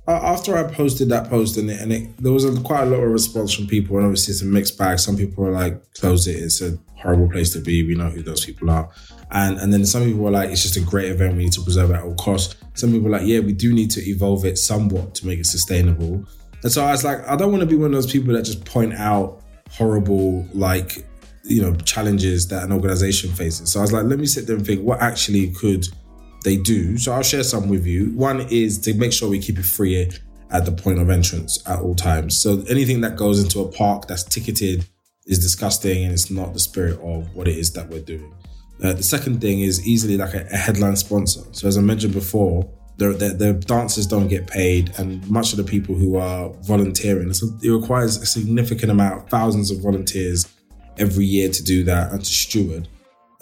I, I, after I posted that post and it, and it, there was a, quite a lot of response from people and obviously it's a mixed bag. Some people are like, close it. It's a horrible place to be. We know who those people are. And and then some people were like, it's just a great event. We need to preserve it at all costs. Some people were like, yeah, we do need to evolve it somewhat to make it sustainable. And so I was like, I don't want to be one of those people that just point out horrible like you know challenges that an organization faces. So I was like, let me sit there and think, what actually could they do? So I'll share some with you. One is to make sure we keep it free at the point of entrance at all times. So anything that goes into a park that's ticketed is disgusting and it's not the spirit of what it is that we're doing. Uh, the second thing is easily like a, a, headline sponsor. So as I mentioned before, the, dancers don't get paid, and much of the people who are volunteering, so it requires a significant amount, thousands of volunteers every year to do that and to steward.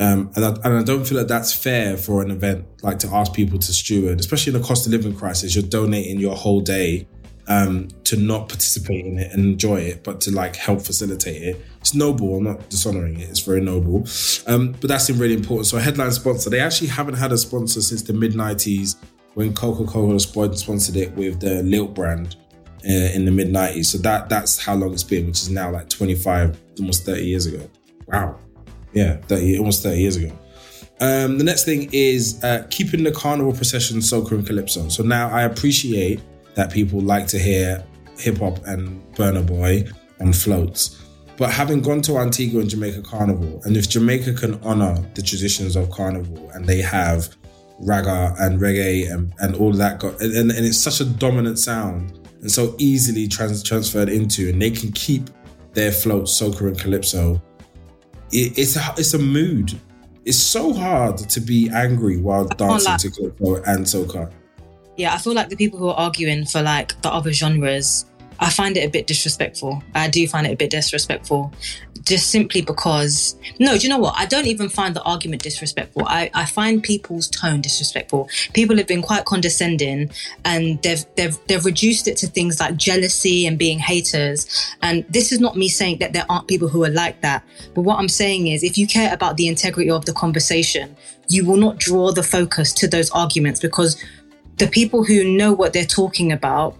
Um, and, I, and I don't feel that that's fair for an event like to ask people to steward, especially in a cost of living crisis. You're donating your whole day um, to not participate in it and enjoy it, but to like help facilitate it. It's noble. I'm not dishonoring it. It's very noble. Um, but that's really important. So a headline sponsor. They actually haven't had a sponsor since the mid 90s when Coca Cola sponsored it with the Lilt brand uh, in the mid 90s. So that that's how long it's been, which is now like 25, almost 30 years ago. Wow. Yeah, 30, almost 30 years ago. Um, the next thing is uh, keeping the carnival procession soca and calypso. So now I appreciate that people like to hear hip hop and Burna Boy on floats. But having gone to Antigua and Jamaica Carnival, and if Jamaica can honor the traditions of Carnival and they have ragga and reggae and, and all that, and, and it's such a dominant sound and so easily trans- transferred into, and they can keep their floats, soca and calypso. It, it's a, it's a mood. It's so hard to be angry while dancing to calypso and soca. Yeah, I feel like the people who are arguing for like the other genres I find it a bit disrespectful. I do find it a bit disrespectful just simply because, no, do you know what? I don't even find the argument disrespectful. I, I find people's tone disrespectful. People have been quite condescending and they've, they've, they've reduced it to things like jealousy and being haters. And this is not me saying that there aren't people who are like that. But what I'm saying is if you care about the integrity of the conversation, you will not draw the focus to those arguments because the people who know what they're talking about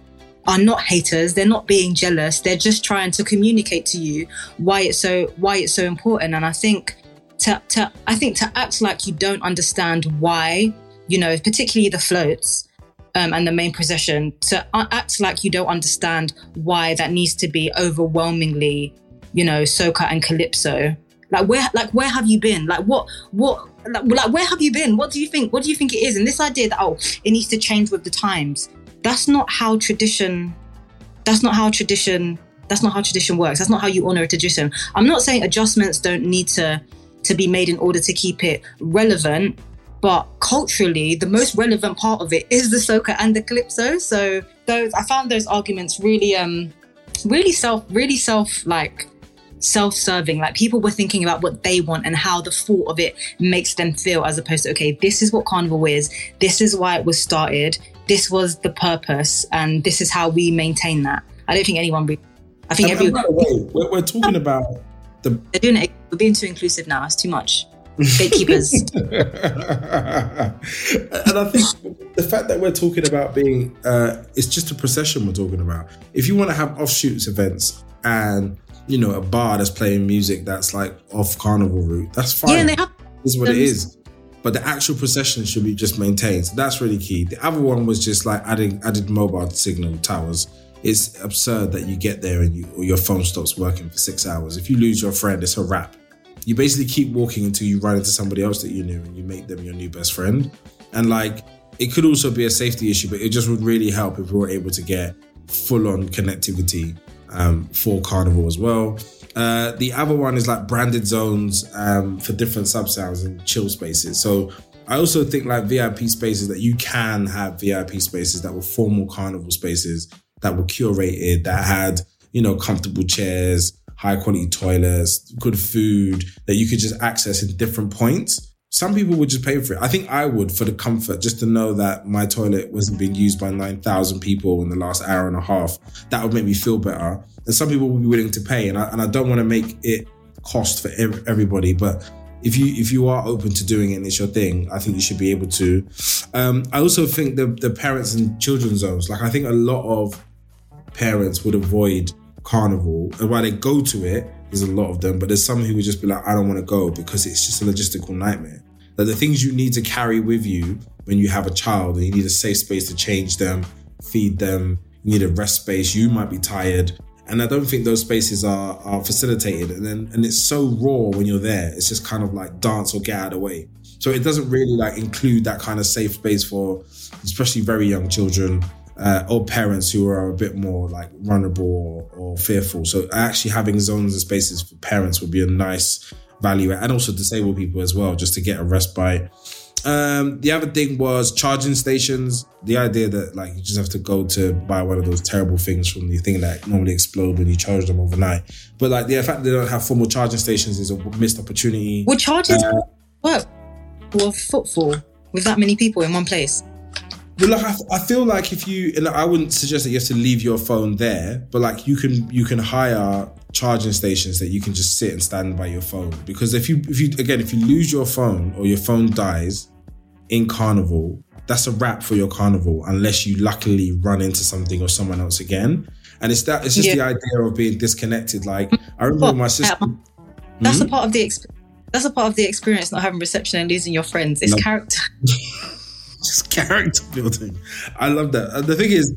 are not haters they're not being jealous they're just trying to communicate to you why it's so why it's so important. And i think to, to i think to act like you don't understand why you know particularly the floats um, and the main procession to act like you don't understand why that needs to be overwhelmingly you know soca and calypso. Like where like where have you been? Like what what like, like where have you been? What do you think what do you think it is? And this idea that oh it needs to change with the times that's not how tradition that's not how tradition that's not how tradition works. That's not how you honor a tradition. I'm not saying adjustments don't need to to be made in order to keep it relevant but culturally the most relevant part of it is the soca and the calypso. So those i found those arguments really um really self really self like self-serving like people were thinking about what they want and how the thought of it makes them feel as opposed to okay this is what carnival is this is why it was started this was the purpose and this is how we maintain that. I don't think anyone. Re- I think everyone. We're, we're, talking about the. They're doing it. We're being too inclusive now. It's too much. Gatekeepers. and I think the fact that we're talking about being, uh, it's just a procession we're talking about. If you want to have offshoots events and you know a bar that's playing music that's like off carnival route, that's fine. Yeah, and they have. This is what it is but the actual procession should be just maintained. So that's really key. The other one was just like adding added mobile signal towers. It's absurd that you get there and you, or your phone stops working for six hours. If you lose your friend, it's a wrap. You basically keep walking until you run into somebody else that you knew and you make them your new best friend. And like, it could also be a safety issue, but it just would really help if we were able to get full on connectivity um, for Carnival as well. Uh, the other one is like branded zones um, for different sub sounds and chill spaces. So I also think like VIP spaces that you can have VIP spaces that were formal carnival spaces that were curated, that had, you know, comfortable chairs, high quality toilets, good food that you could just access in different points. Some people would just pay for it. I think I would for the comfort, just to know that my toilet wasn't being used by 9,000 people in the last hour and a half. That would make me feel better and some people would be willing to pay. And I, and I don't want to make it cost for everybody, but if you if you are open to doing it and it's your thing, I think you should be able to. Um, I also think the the parents and children zones, like I think a lot of parents would avoid carnival, and while they go to it, there's a lot of them, but there's some who would just be like, I don't want to go because it's just a logistical nightmare. That the things you need to carry with you when you have a child and you need a safe space to change them, feed them, you need a rest space, you might be tired, and I don't think those spaces are are facilitated. And then and it's so raw when you're there. It's just kind of like dance or get out of the way. So it doesn't really like include that kind of safe space for especially very young children uh, or parents who are a bit more like vulnerable or, or fearful. So actually having zones and spaces for parents would be a nice value and also disabled people as well, just to get a respite um, the other thing was charging stations. The idea that like you just have to go to buy one of those terrible things from the thing that normally explode when you charge them overnight. But like the fact that they don't have formal charging stations is a missed opportunity. Would charges uh, work for footfall with that many people in one place? But like I, I feel like if you and I wouldn't suggest that you have to leave your phone there, but like you can you can hire charging stations that you can just sit and stand by your phone because if you if you again if you lose your phone or your phone dies in carnival that's a wrap for your carnival unless you luckily run into something or someone else again. And it's that it's just Yeah. the idea of being disconnected. Like I remember my sister. That's Hmm? a part of the exp- that's a part of the experience not having reception and losing your friends. It's No. character. just character building. I love that. And the thing is,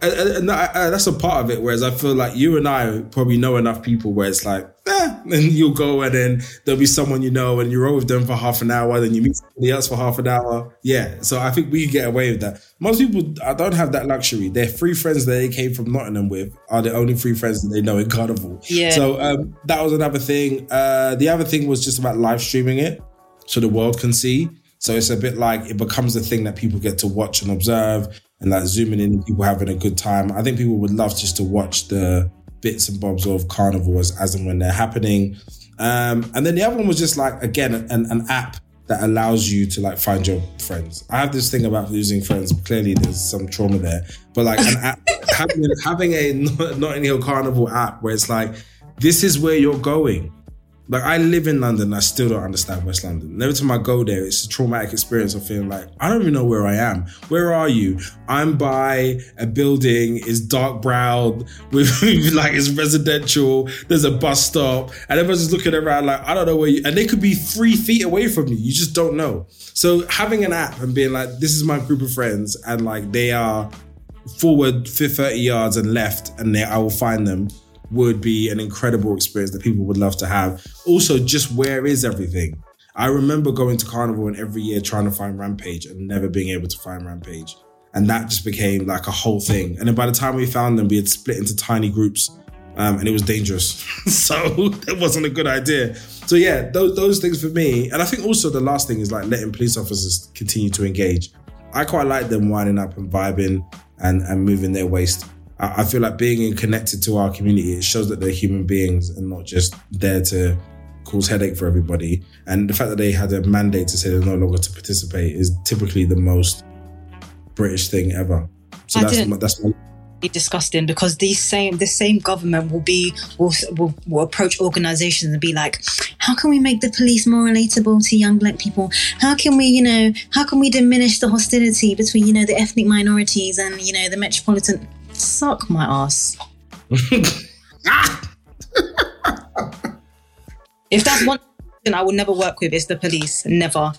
and, and- and that- uh, that's a part of it. Whereas I feel like you and I probably know enough people where it's like, eh, and you'll go and then there'll be someone you know and you roll with them for half an hour, then you meet somebody else for half an hour. Yeah. So I think we get away with that. Most people I don't have that luxury. Their three friends that they came from Nottingham with are the only three friends that they know in Carnival. Yeah. So um, that was another thing. Uh, the other thing was just about live streaming it so the world can see. So it's a bit like it becomes a thing that people get to watch and observe and like zooming in people having a good time. I think people would love just to watch the bits and bobs of carnival as, and when they're happening. Um, and then the other one was just like, again, an, an app that allows you to like find your friends. I have this thing about losing friends. Clearly there's some trauma there, but like app, having, having a Notting Hill Carnival app where it's like, this is where you're going. Like I live in London, I still don't understand West London. Every time I go there, it's a traumatic experience of feeling like I don't even know where I am. Where are you? I'm by a building, it's dark brown, with like it's residential. There's a bus stop, and everyone's just looking around like I don't know where you. And they could be three feet away from you. You just don't know. So having an app and being like, this is my group of friends, and like they are forward 30 yards and left, and they, I will find them would be an incredible experience that people would love to have. Also, just where is everything? I remember going to Carnival and every year trying to find Rampage and never being able to find Rampage. And that just became like a whole thing. And then by the time we found them, we had split into tiny groups um, and it was dangerous. so it wasn't a good idea. So yeah, those, those things for me. And I think also the last thing is like letting police officers continue to engage. I quite like them winding up and vibing and, and moving their waist. I, I feel like being connected to our community, it shows that they're human beings and not just there to cause headache for everybody. And the fact that they had a mandate to say they're no longer to participate is typically the most British thing ever. So I that's didn't- that's my, be disgusting because these same the same government will be will, will will approach organizations and be like how can we make the police more relatable to young black people how can we you know how can we diminish the hostility between you know the ethnic minorities and you know the metropolitan suck my ass if that's one thing I will never work with is the police never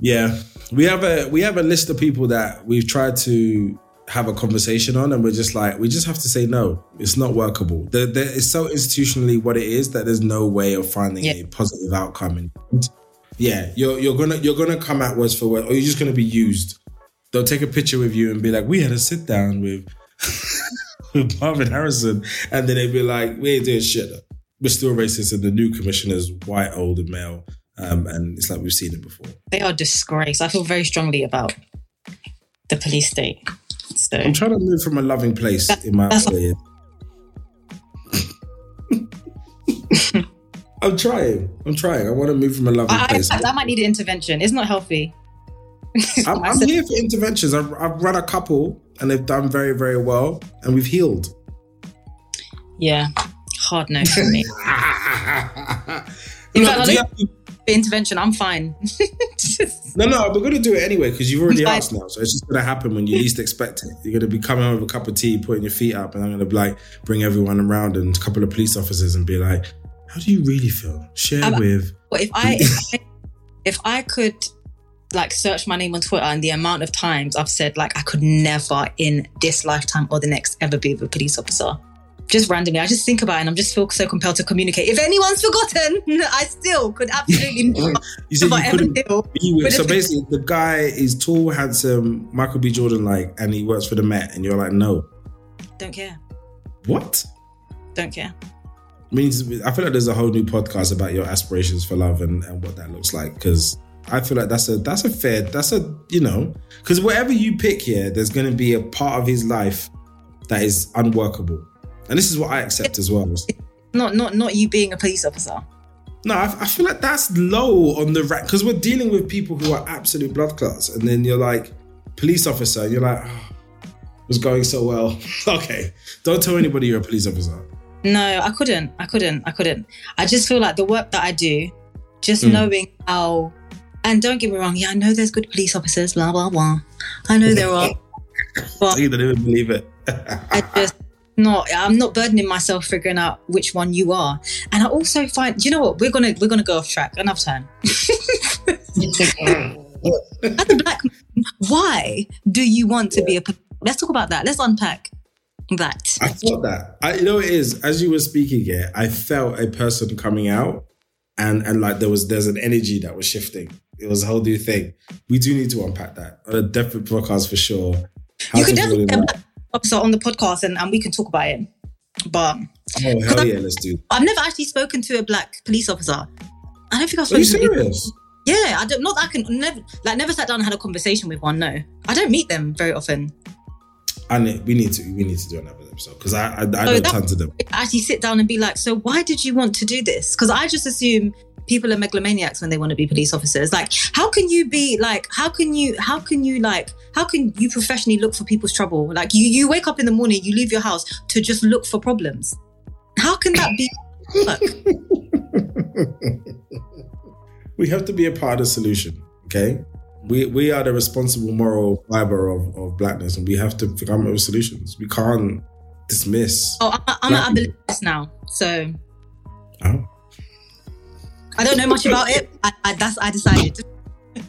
Yeah, we have a we have a list of people that we've tried to have a conversation on, and we're just like we just have to say no. It's not workable. The, the, it's so institutionally what it is that there's no way of finding Yeah. a positive outcome. And yeah, you're you're gonna you're gonna come at words for word, or you're just gonna be used. They'll take a picture with you and be like, "We had a sit down with with Marvyn Harrison," and then they'd be like, "We ain't doing shit. We're still racist, and the new commissioner's white, old, and male." Um, and it's like we've seen it before. they are disgrace I feel very strongly about the police state so I'm trying to move from a loving place in my that's- I'm trying. I'm trying. I want to move from a loving I, place. I, I might need an intervention. It's not healthy. I'm, I'm here for interventions. I've, I've run a couple and they've done very, very well, and we've healed. Yeah, hard no for me. In fact, I do you don't have- intervention. I'm fine. no, no, we're going to do it anyway because you've already asked now. So it's just going to happen when you least expect it. You're going to be coming home with a cup of tea, putting your feet up, and I'm going to be like, bring everyone around and a couple of police officers and be like, how do you really feel? Share I'm- with. If I, if I if I could like search my name on Twitter and the amount of times I've said like I could never in this lifetime or the next ever be a police officer. Just randomly, I just think about it and I'm just feel so compelled to communicate. If anyone's forgotten, I still could absolutely You said you couldn't be with. So basically, the guy is tall, handsome, Michael B. Jordan like, and he works for the Met, and you're like, no, Don't care. what? Don't care. means I feel like there's a whole new podcast about your aspirations for love and, and what that looks like because I feel like that's a that's a fair that's a you know because whatever you pick here, there's going to be a part of his life that is unworkable, and this is what I accept as well. Not not not you being a police officer. No, I, I feel like that's low on the rack because we're dealing with people who are absolute blood clots, and then you're like police officer, and you're like, oh, it was going so well. okay, don't tell anybody you're a police officer. No, I couldn't. I couldn't. I couldn't. I just feel like the work that I do, just Mm. knowing how And don't get me wrong, yeah, I know there's good police officers, blah blah blah. I know there are, but You don't even believe it. I just not. I'm not burdening myself figuring out which one you are. And I also find, you know what? We're gonna we're gonna go off track. Enough time. As a black man, why do you want to be a? Let's talk about that. Let's unpack that. I thought that. I, you know, it is as you were speaking here, I felt a person coming out, and and like there was there's an energy that was shifting. It was a whole new thing. We do need to unpack that on a different podcast for sure. How you could definitely get a that. black officer on the podcast, and, and we can talk about it. But Oh hell yeah, let's do. I've never actually spoken to a black police officer. I don't think I've Are you spoken to serious? Yeah, I don't. Not that I can never like never sat down and had a conversation with one. No, I don't meet them very often. And we need to we need to do another episode because I I, I know that- tons of them. Actually, sit down and be like, so why did you want to do this? Because I just assume people are megalomaniacs when they want to be police officers. Like, how can you be like? How can you? How can you like? How can you professionally look for people's trouble? Like, you you wake up in the morning, you leave your house to just look for problems. How can that be? we have to be a part of the solution. Okay, we we are the responsible moral fiber of, of blackness, and we have to come up with solutions. We can't dismiss. Oh, I, I'm Black at abolitionist now, so Oh. I don't know much about it. I, I, that's I decided.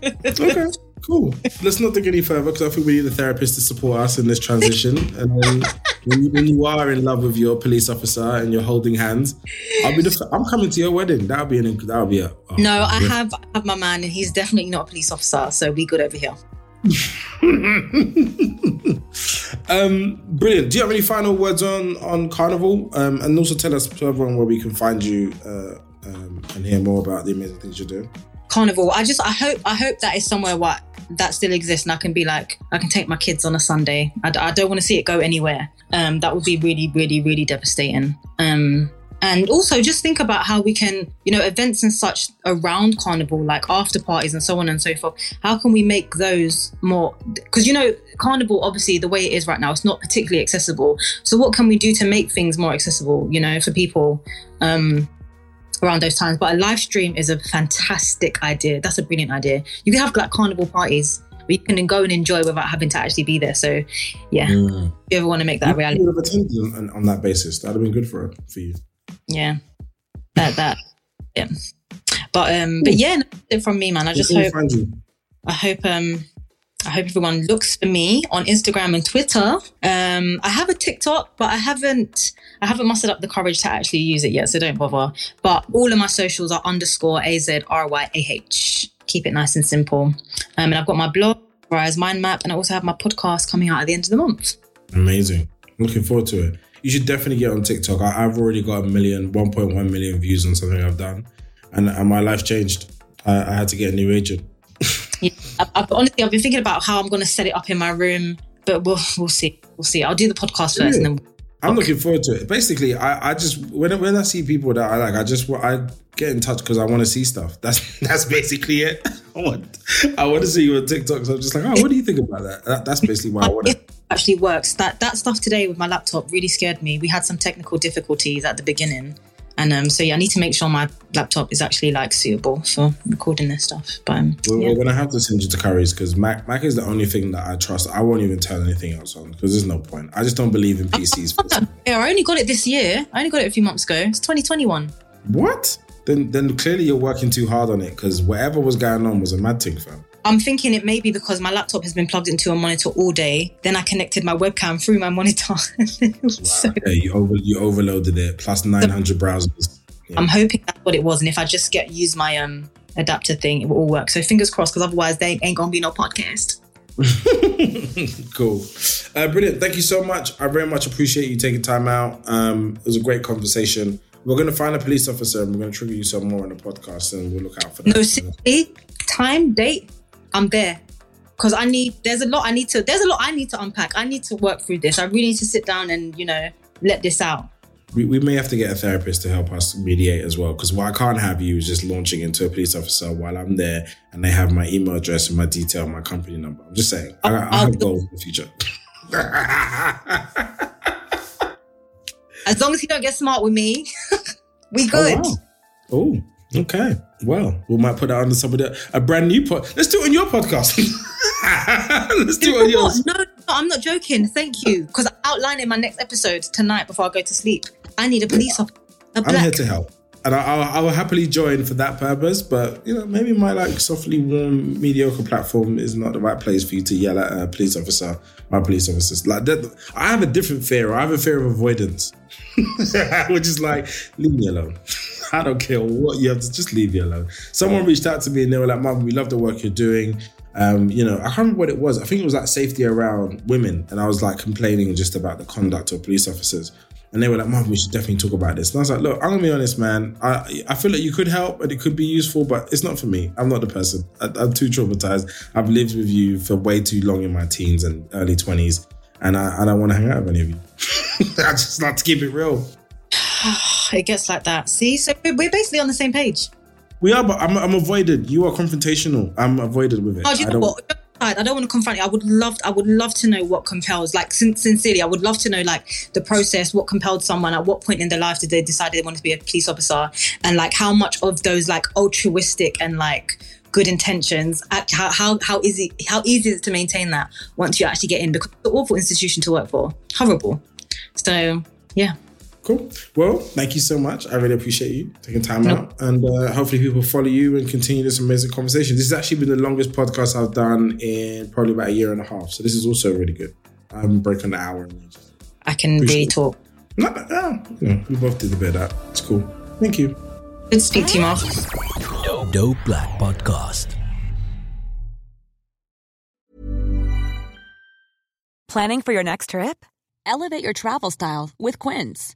Okay, cool. Let's not think any further because I think we need a therapist to support us in this transition. And then when you, when you are in love with your police officer and you're holding hands, I'll be the. I'm coming to your wedding. That'll be an. That'll be a. oh, No, I yeah. have I have my man, and he's definitely not a police officer, so we good over here. um, brilliant. Do you have any final words on on Carnival? Um, and also tell us to everyone where we can find you uh, um, and hear more about the amazing things you're doing. Carnival. I just I hope I hope that is somewhere what that still exists, and I can be like I can take my kids on a Sunday. I, don't want to see it go anywhere. Um, that would be really, really, really devastating. Um, and also just think about how we can, you know, events and such around Carnival, like after parties and so on and so forth. How can we make those more? Because you know, Carnival obviously the way it is right now, it's not particularly accessible. So what can we do to make things more accessible? You know, for people. Um, around those times. But a live stream is a fantastic idea. That's a brilliant idea. You can have like carnival parties where you can go and enjoy without having to actually be there. So yeah, if you ever want to make that a You reality, would have attended on, on that basis. That'd have been good for for you. yeah, that that yeah. But um, but yeah, no, from me, man. I just hope can we find you? I hope um I hope everyone looks for me on Instagram and Twitter. Um, I have a TikTok, but I haven't I haven't mustered up the courage to actually use it yet, so don't bother. But all of my socials are underscore A Z R Y A H. Keep it nice and simple. Um, and I've got my blog, Rise Mind Map, and I also have my podcast coming out at the end of the month. Amazing. Looking forward to it. You should definitely get on TikTok. I, I've already got a million, 1.1 million views on something I've done, and, and my life changed. I, I had to get a new agent. Yeah, I've, honestly, I've been thinking about how I'm going to set it up in my room, but we'll we'll see. We'll see. I'll do the podcast first, and then I'm looking forward to it. Basically, I, I just when when I see people that I like, I just I get in touch because I want to see stuff. That's that's basically it. I want I want to see you on TikTok. So I'm just like, oh, what do you think about that? that that's basically why I want it. actually works. That that stuff today with my laptop really scared me. We had some technical difficulties at the beginning, and um, so yeah, I need to make sure my laptop is actually like suitable for recording this stuff. But um, We're, yeah. we're gonna have to send you to Currys because Mac Mac is the only thing that I trust. I won't even turn anything else on because there's no point. I just don't believe in PCs. yeah, I only got it this year. I only got it a few months ago. It's 2021. what? Then then clearly you're working too hard on it because whatever was going on was a mad thing, fam. I'm thinking it may be because my laptop has been plugged into a monitor all day. Then I connected my webcam through my monitor. so Okay, you over you overloaded it plus 900 browsers. Yeah. I'm hoping that's what it was. And if I just get use my um adapter thing, it will all work. So fingers crossed, because otherwise they ain't gonna be no podcast. cool. Uh, brilliant. Thank you so much. I very much appreciate you taking time out. Um, it was a great conversation. We're going to find a police officer and we're going to trigger you some more on the podcast and we'll look out for that. No, seriously, time, date, I'm there. Because I need, there's a lot I need to, there's a lot I need to unpack. I need to work through this. I really need to sit down and, you know, let this out. we, we may have to get a therapist to help us mediate as well because what I can't have you is just launching into a police officer while I'm there and they have my email address and my detail, my company number. I'm just saying, I, I I'll- have goals in the future. As long as you don't get smart with me, we oh, good. Oh, wow. Okay. Well, we might put that under somebody a brand new pod. Let's do it on your podcast. Let's do it on yours. No, no, I'm not joking. Thank you. Because I outline in my next episode tonight before I go to sleep. I need a police officer. A I'm black. here to help. And I, I, I will happily join for that purpose, but you know, maybe my like softly warm, mediocre platform is not the right place for you to yell at a police officer. My police officers, like that, I have a different fear. I have a fear of avoidance, which is like, leave me alone. I don't care what you have to just leave me alone. Someone reached out to me and they were like, "Mum, we love the work you're doing." Um, you know, I can't remember what it was. I think it was like safety around women, and I was like complaining just about the conduct of police officers. And they were like, Mom, we should definitely talk about this. And I was like, Look, I'm gonna be honest, man. I I feel like you could help and it could be useful, but it's not for me. I'm not the person. I, I'm too traumatized. I've lived with you for way too long in my teens and early 20s, and I, I don't want to hang out with any of you. I just like to keep it real. It gets like that. See, so we're basically on the same page. We are, but I'm, I'm avoided. You are confrontational. I'm avoided with it. Oh, do you I know don't- what? I don't want to confront you. I would love, I would love to know what compels, like sin- sincerely, I would love to know like the process, what compelled someone at what point in their life did they decide they wanted to be a police officer, and like how much of those like altruistic and like good intentions, how how how easy how easy is it to maintain that once you actually get in because it's an awful institution to work for, horrible. So yeah, Cool. Well, thank you so much. I really appreciate you taking time out, and uh, hopefully people follow you and continue this amazing conversation. This has actually been the longest podcast I've done in probably about a year and a half. So this is also really good. I'm breaking the hour. I can Appreciate really it. talk. No, no, no, you we both did a bit of that. It's cool. Thank you. Good to speak to you, Mark. Dope Black Podcast. Planning for your next trip? Elevate your travel style with Quince.